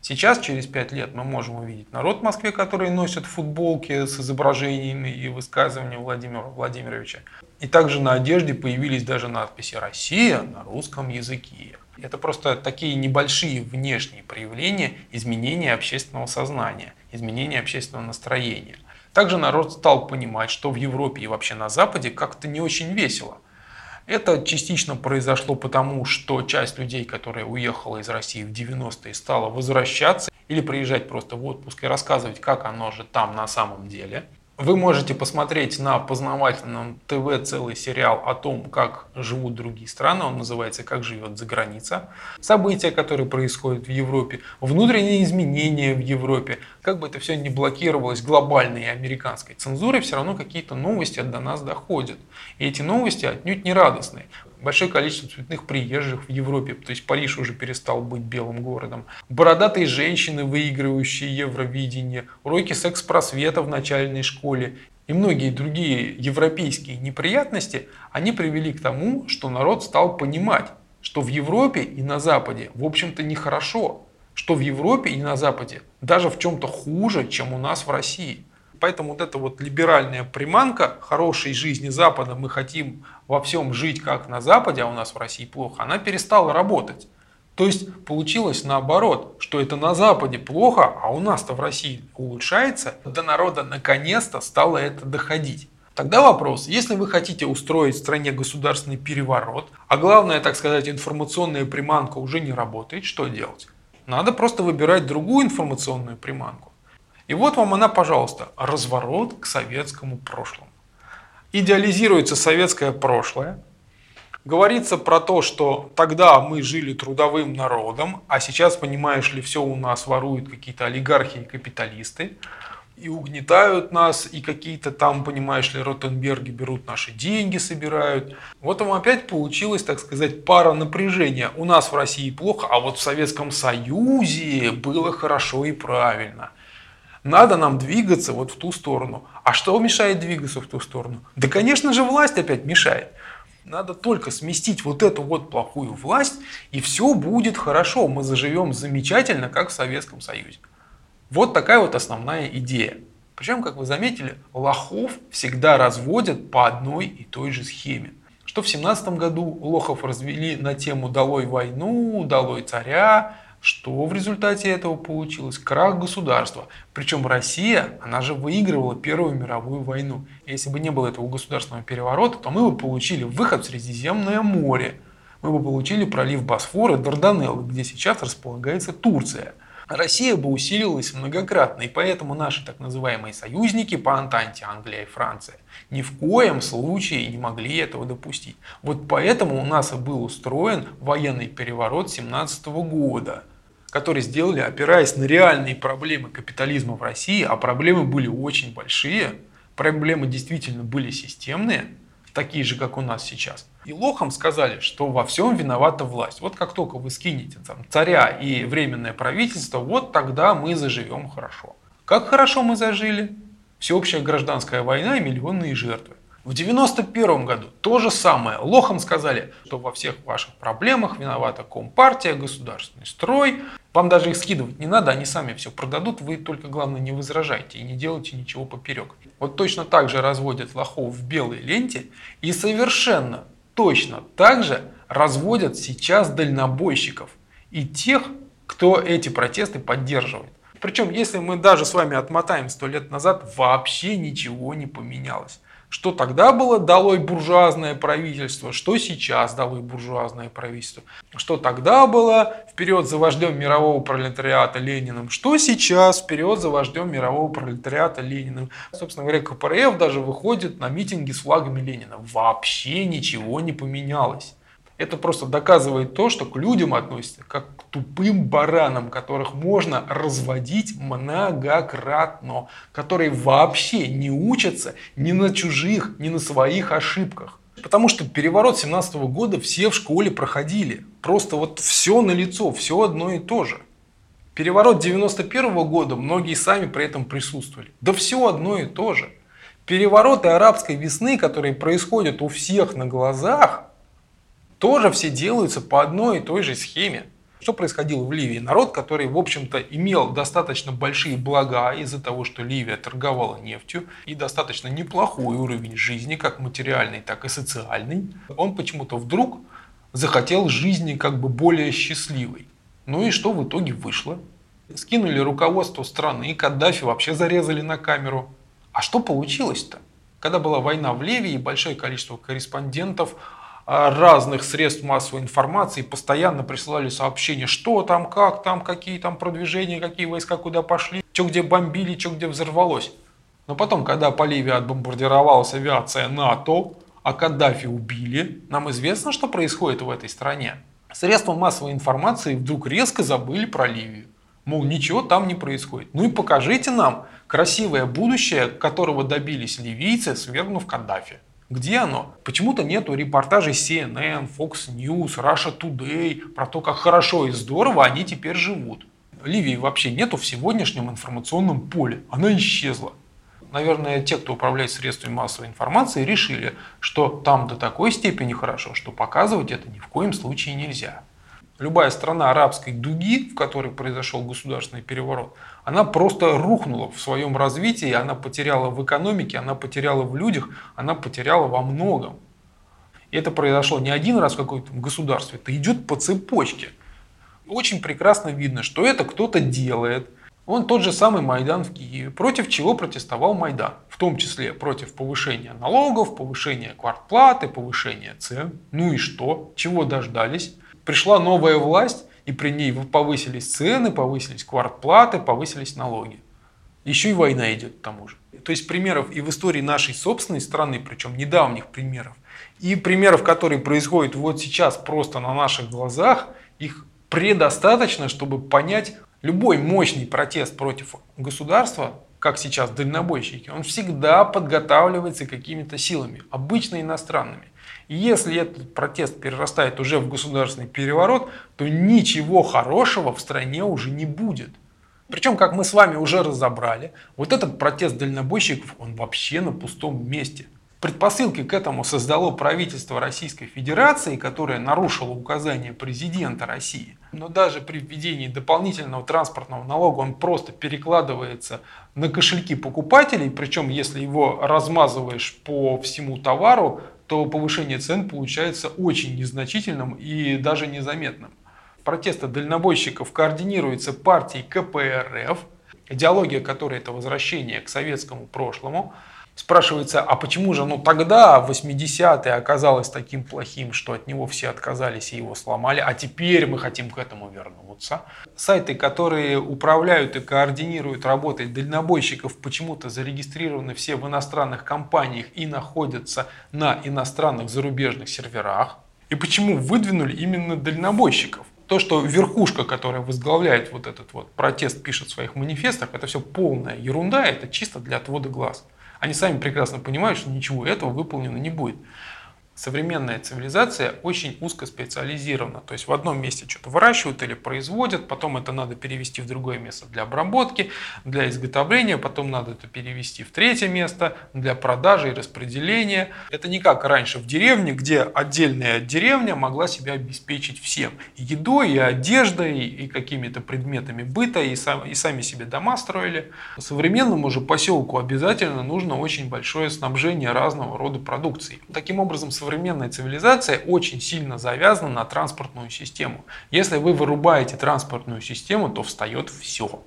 Сейчас, через пять лет, мы можем увидеть народ в Москве, который носит футболки с изображениями и высказываниями Владимира Владимировича. И также на одежде появились даже надписи «Россия» на русском языке. Это просто такие небольшие внешние проявления изменения общественного сознания, изменения общественного настроения. Также народ стал понимать, что в Европе и вообще на Западе как-то не очень весело. Это частично произошло потому, что часть людей, которая уехала из России в 90-е, стала возвращаться или приезжать просто в отпуск и рассказывать, как оно же там на самом деле. Вы можете посмотреть на познавательном ТВ целый сериал о том, как живут другие страны. Он называется «Как живет за граница». События, которые происходят в Европе, внутренние изменения в Европе. Как бы это все не блокировалось глобальной американской цензурой, все равно какие-то новости до нас доходят. И эти новости отнюдь не радостные большое количество цветных приезжих в Европе, то есть Париж уже перестал быть белым городом, бородатые женщины, выигрывающие Евровидение, уроки секс-просвета в начальной школе. И многие другие европейские неприятности, они привели к тому, что народ стал понимать, что в Европе и на Западе, в общем-то, нехорошо, что в Европе и на Западе даже в чем-то хуже, чем у нас в России. Поэтому вот эта вот либеральная приманка хорошей жизни Запада, мы хотим во всем жить как на Западе, а у нас в России плохо, она перестала работать. То есть получилось наоборот, что это на Западе плохо, а у нас-то в России улучшается. До народа наконец-то стало это доходить. Тогда вопрос, если вы хотите устроить в стране государственный переворот, а главное, так сказать, информационная приманка уже не работает, что делать? Надо просто выбирать другую информационную приманку. И вот вам она, пожалуйста, разворот к советскому прошлому. Идеализируется советское прошлое, говорится про то, что тогда мы жили трудовым народом, а сейчас, понимаешь ли, все у нас воруют какие-то олигархи и капиталисты, и угнетают нас, и какие-то там, понимаешь ли, Ротенберги берут наши деньги, собирают. Вот там опять получилось, так сказать, пара напряжения. У нас в России плохо, а вот в Советском Союзе было хорошо и правильно – надо нам двигаться вот в ту сторону. А что мешает двигаться в ту сторону? Да, конечно же, власть опять мешает. Надо только сместить вот эту вот плохую власть, и все будет хорошо. Мы заживем замечательно, как в Советском Союзе. Вот такая вот основная идея. Причем, как вы заметили, лохов всегда разводят по одной и той же схеме. Что в 17 году лохов развели на тему «Долой войну», «Долой царя», Что в результате этого получилось? Крах государства. Причем Россия, она же выигрывала Первую мировую войну. Если бы не было этого государственного переворота, то мы бы получили выход в Средиземное море. Мы бы получили пролив Босфора и Дарданеллы, где сейчас располагается Турция. Россия бы усилилась многократно, и поэтому наши так называемые союзники по Антанте, Англия и Франция, ни в коем случае не могли этого допустить. Вот поэтому у нас и был устроен военный переворот 17 года – которые сделали, опираясь на реальные проблемы капитализма в России, а проблемы были очень большие, проблемы действительно были системные, такие же, как у нас сейчас. И лохам сказали, что во всем виновата власть. Вот как только вы скинете там, царя и временное правительство, вот тогда мы заживем хорошо. Как хорошо мы зажили? Всеобщая гражданская война и миллионные жертвы. В 91 году то же самое. Лохам сказали, что во всех ваших проблемах виновата Компартия, государственный строй. Вам даже их скидывать не надо, они сами все продадут. Вы только, главное, не возражайте и не делайте ничего поперек. Вот точно так же разводят лохов в белой ленте. И совершенно точно так же разводят сейчас дальнобойщиков и тех, кто эти протесты поддерживает. Причем, если мы даже с вами отмотаем сто лет назад, вообще ничего не поменялось. Что тогда было долой буржуазное правительство, что сейчас долой буржуазное правительство. Что тогда было вперед за вождем мирового пролетариата Лениным, что сейчас вперед за вождем мирового пролетариата Лениным. Собственно говоря, КПРФ даже выходит на митинги с флагами Ленина. Вообще ничего не поменялось. Это просто доказывает то, что к людям относятся как к тупым баранам, которых можно разводить многократно, которые вообще не учатся ни на чужих, ни на своих ошибках. Потому что переворот 17 года все в школе проходили. Просто вот все на лицо, все одно и то же. Переворот 91 года многие сами при этом присутствовали. Да все одно и то же. Перевороты арабской весны, которые происходят у всех на глазах, тоже все делаются по одной и той же схеме. Что происходило в Ливии? Народ, который, в общем-то, имел достаточно большие блага из-за того, что Ливия торговала нефтью и достаточно неплохой уровень жизни, как материальный, так и социальный, он почему-то вдруг захотел жизни как бы более счастливой. Ну и что в итоге вышло? Скинули руководство страны, Каддафи вообще зарезали на камеру. А что получилось-то? Когда была война в Ливии, большое количество корреспондентов разных средств массовой информации постоянно присылали сообщения, что там, как там, какие там продвижения, какие войска куда пошли, что где бомбили, что где взорвалось. Но потом, когда по Ливии отбомбардировалась авиация НАТО, а Каддафи убили, нам известно, что происходит в этой стране. Средства массовой информации вдруг резко забыли про Ливию. Мол, ничего там не происходит. Ну и покажите нам красивое будущее, которого добились ливийцы, свергнув Каддафи. Где оно? Почему-то нету репортажей CNN, Fox News, Russia Today про то, как хорошо и здорово они теперь живут. Ливии вообще нету в сегодняшнем информационном поле. Она исчезла. Наверное, те, кто управляет средствами массовой информации, решили, что там до такой степени хорошо, что показывать это ни в коем случае нельзя. Любая страна арабской дуги, в которой произошел государственный переворот, она просто рухнула в своем развитии, она потеряла в экономике, она потеряла в людях, она потеряла во многом. И это произошло не один раз в каком-то государстве, это идет по цепочке. Очень прекрасно видно, что это кто-то делает. Он тот же самый Майдан в Киеве. Против чего протестовал Майдан? В том числе против повышения налогов, повышения квартплаты, повышения цен. Ну и что? Чего дождались? пришла новая власть, и при ней повысились цены, повысились квартплаты, повысились налоги. Еще и война идет к тому же. То есть примеров и в истории нашей собственной страны, причем недавних примеров, и примеров, которые происходят вот сейчас просто на наших глазах, их предостаточно, чтобы понять любой мощный протест против государства, как сейчас дальнобойщики, он всегда подготавливается какими-то силами, обычно иностранными. Если этот протест перерастает уже в государственный переворот, то ничего хорошего в стране уже не будет. Причем, как мы с вами уже разобрали, вот этот протест дальнобойщиков, он вообще на пустом месте. Предпосылки к этому создало правительство Российской Федерации, которое нарушило указания президента России. Но даже при введении дополнительного транспортного налога он просто перекладывается на кошельки покупателей, причем если его размазываешь по всему товару, то повышение цен получается очень незначительным и даже незаметным. Протесты дальнобойщиков координируются партией КПРФ, идеология которой это возвращение к советскому прошлому – Спрашивается, а почему же ну тогда, 80-е, оказалось таким плохим, что от него все отказались и его сломали, а теперь мы хотим к этому вернуться. Сайты, которые управляют и координируют работой дальнобойщиков, почему-то зарегистрированы все в иностранных компаниях и находятся на иностранных зарубежных серверах. И почему выдвинули именно дальнобойщиков? то, что верхушка, которая возглавляет вот этот вот протест, пишет в своих манифестах, это все полная ерунда, это чисто для отвода глаз. Они сами прекрасно понимают, что ничего этого выполнено не будет современная цивилизация очень узко специализирована. То есть в одном месте что-то выращивают или производят, потом это надо перевести в другое место для обработки, для изготовления, потом надо это перевести в третье место для продажи и распределения. Это не как раньше в деревне, где отдельная деревня могла себя обеспечить всем. И едой, и одеждой, и какими-то предметами быта, и, сам, и сами себе дома строили. Современному же поселку обязательно нужно очень большое снабжение разного рода продукции. Таким образом, современная цивилизация очень сильно завязана на транспортную систему. Если вы вырубаете транспортную систему, то встает все.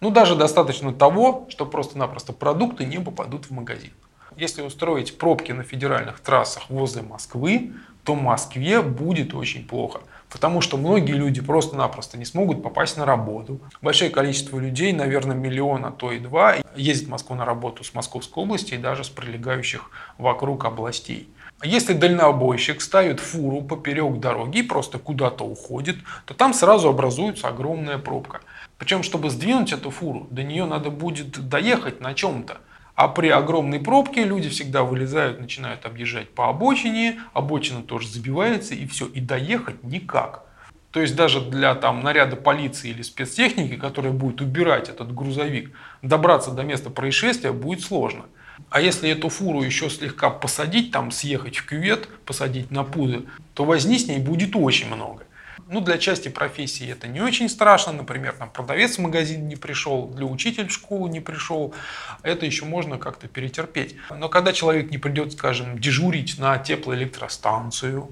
Ну даже достаточно того, что просто-напросто продукты не попадут в магазин. Если устроить пробки на федеральных трассах возле Москвы, то Москве будет очень плохо. Потому что многие люди просто-напросто не смогут попасть на работу. Большое количество людей, наверное, миллион, а то и два, ездит в Москву на работу с Московской области и даже с прилегающих вокруг областей. Если дальнобойщик ставит фуру поперек дороги и просто куда-то уходит, то там сразу образуется огромная пробка. Причем, чтобы сдвинуть эту фуру, до нее надо будет доехать на чем-то. А при огромной пробке люди всегда вылезают, начинают объезжать по обочине, обочина тоже забивается и все, и доехать никак. То есть даже для там, наряда полиции или спецтехники, которая будет убирать этот грузовик, добраться до места происшествия будет сложно. А если эту фуру еще слегка посадить, там съехать в кювет, посадить на пуды, то возни с ней будет очень много. Ну, для части профессии это не очень страшно. Например, там продавец в магазин не пришел, для учителя в школу не пришел. Это еще можно как-то перетерпеть. Но когда человек не придет, скажем, дежурить на теплоэлектростанцию,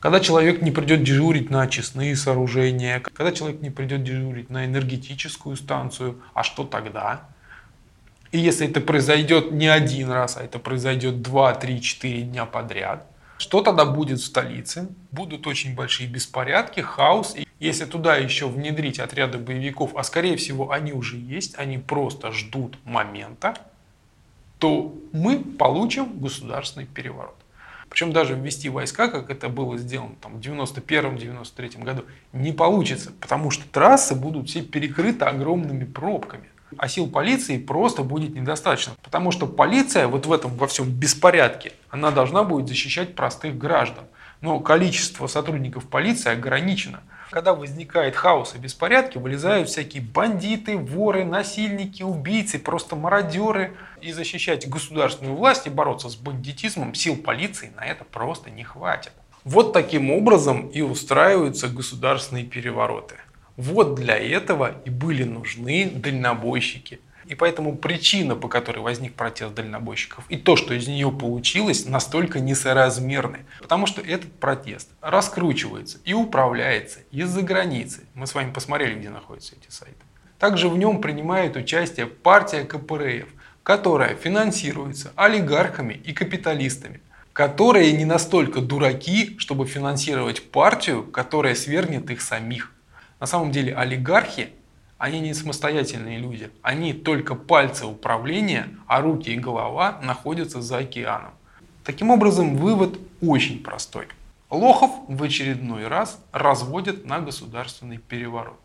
когда человек не придет дежурить на очистные сооружения, когда человек не придет дежурить на энергетическую станцию, а что тогда? И если это произойдет не один раз, а это произойдет 2, 3, 4 дня подряд, что тогда будет в столице? Будут очень большие беспорядки, хаос. И если туда еще внедрить отряды боевиков, а скорее всего они уже есть, они просто ждут момента, то мы получим государственный переворот. Причем даже ввести войска, как это было сделано там, в 91-93 году, не получится, потому что трассы будут все перекрыты огромными пробками а сил полиции просто будет недостаточно. Потому что полиция вот в этом во всем беспорядке, она должна будет защищать простых граждан. Но количество сотрудников полиции ограничено. Когда возникает хаос и беспорядки, вылезают всякие бандиты, воры, насильники, убийцы, просто мародеры. И защищать государственную власть и бороться с бандитизмом сил полиции на это просто не хватит. Вот таким образом и устраиваются государственные перевороты. Вот для этого и были нужны дальнобойщики. И поэтому причина, по которой возник протест дальнобойщиков, и то, что из нее получилось, настолько несоразмерны. Потому что этот протест раскручивается и управляется из-за границы. Мы с вами посмотрели, где находятся эти сайты. Также в нем принимает участие партия КПРФ, которая финансируется олигархами и капиталистами, которые не настолько дураки, чтобы финансировать партию, которая свергнет их самих. На самом деле олигархи, они не самостоятельные люди. Они только пальцы управления, а руки и голова находятся за океаном. Таким образом, вывод очень простой. Лохов в очередной раз разводят на государственный переворот.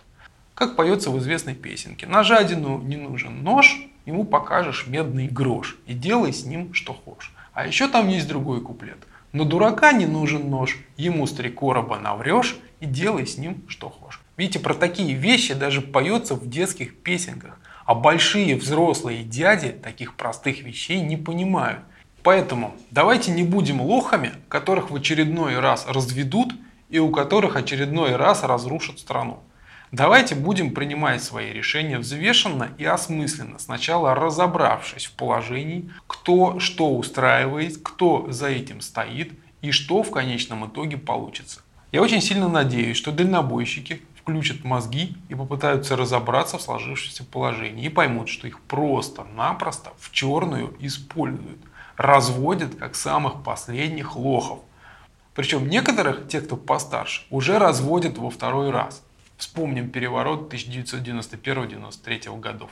Как поется в известной песенке. На жадину не нужен нож, ему покажешь медный грош и делай с ним что хочешь. А еще там есть другой куплет. Но дурака не нужен нож, ему с три короба наврешь и делай с ним что хочешь. Видите, про такие вещи даже поется в детских песенках. А большие взрослые дяди таких простых вещей не понимают. Поэтому давайте не будем лохами, которых в очередной раз разведут и у которых очередной раз разрушат страну. Давайте будем принимать свои решения взвешенно и осмысленно, сначала разобравшись в положении, кто что устраивает, кто за этим стоит и что в конечном итоге получится. Я очень сильно надеюсь, что дальнобойщики включат мозги и попытаются разобраться в сложившемся положении и поймут, что их просто-напросто в черную используют, разводят как самых последних лохов. Причем некоторых, тех, кто постарше, уже разводят во второй раз. Вспомним переворот 1991-1993 годов.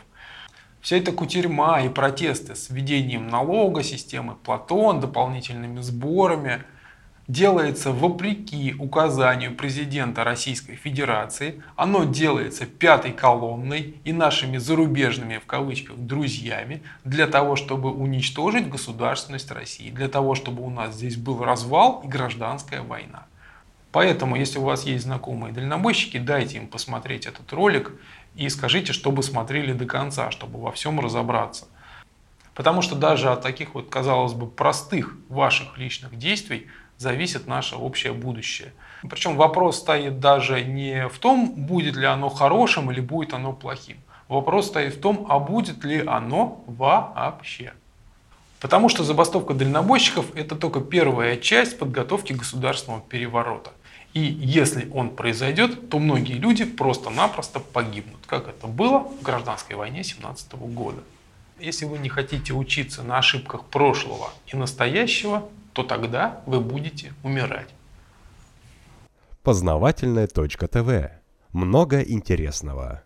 Вся эта кутерьма и протесты с введением налога, системы Платон, дополнительными сборами – делается вопреки указанию президента Российской Федерации, оно делается пятой колонной и нашими зарубежными в кавычках друзьями для того, чтобы уничтожить государственность России, для того, чтобы у нас здесь был развал и гражданская война. Поэтому, если у вас есть знакомые дальнобойщики, дайте им посмотреть этот ролик и скажите, чтобы смотрели до конца, чтобы во всем разобраться. Потому что даже от таких вот, казалось бы, простых ваших личных действий зависит наше общее будущее. Причем вопрос стоит даже не в том, будет ли оно хорошим или будет оно плохим. Вопрос стоит в том, а будет ли оно вообще. Потому что забастовка дальнобойщиков – это только первая часть подготовки государственного переворота. И если он произойдет, то многие люди просто-напросто погибнут, как это было в гражданской войне 17 года. Если вы не хотите учиться на ошибках прошлого и настоящего, то тогда вы будете умирать. Познавательная точка ТВ. Много интересного.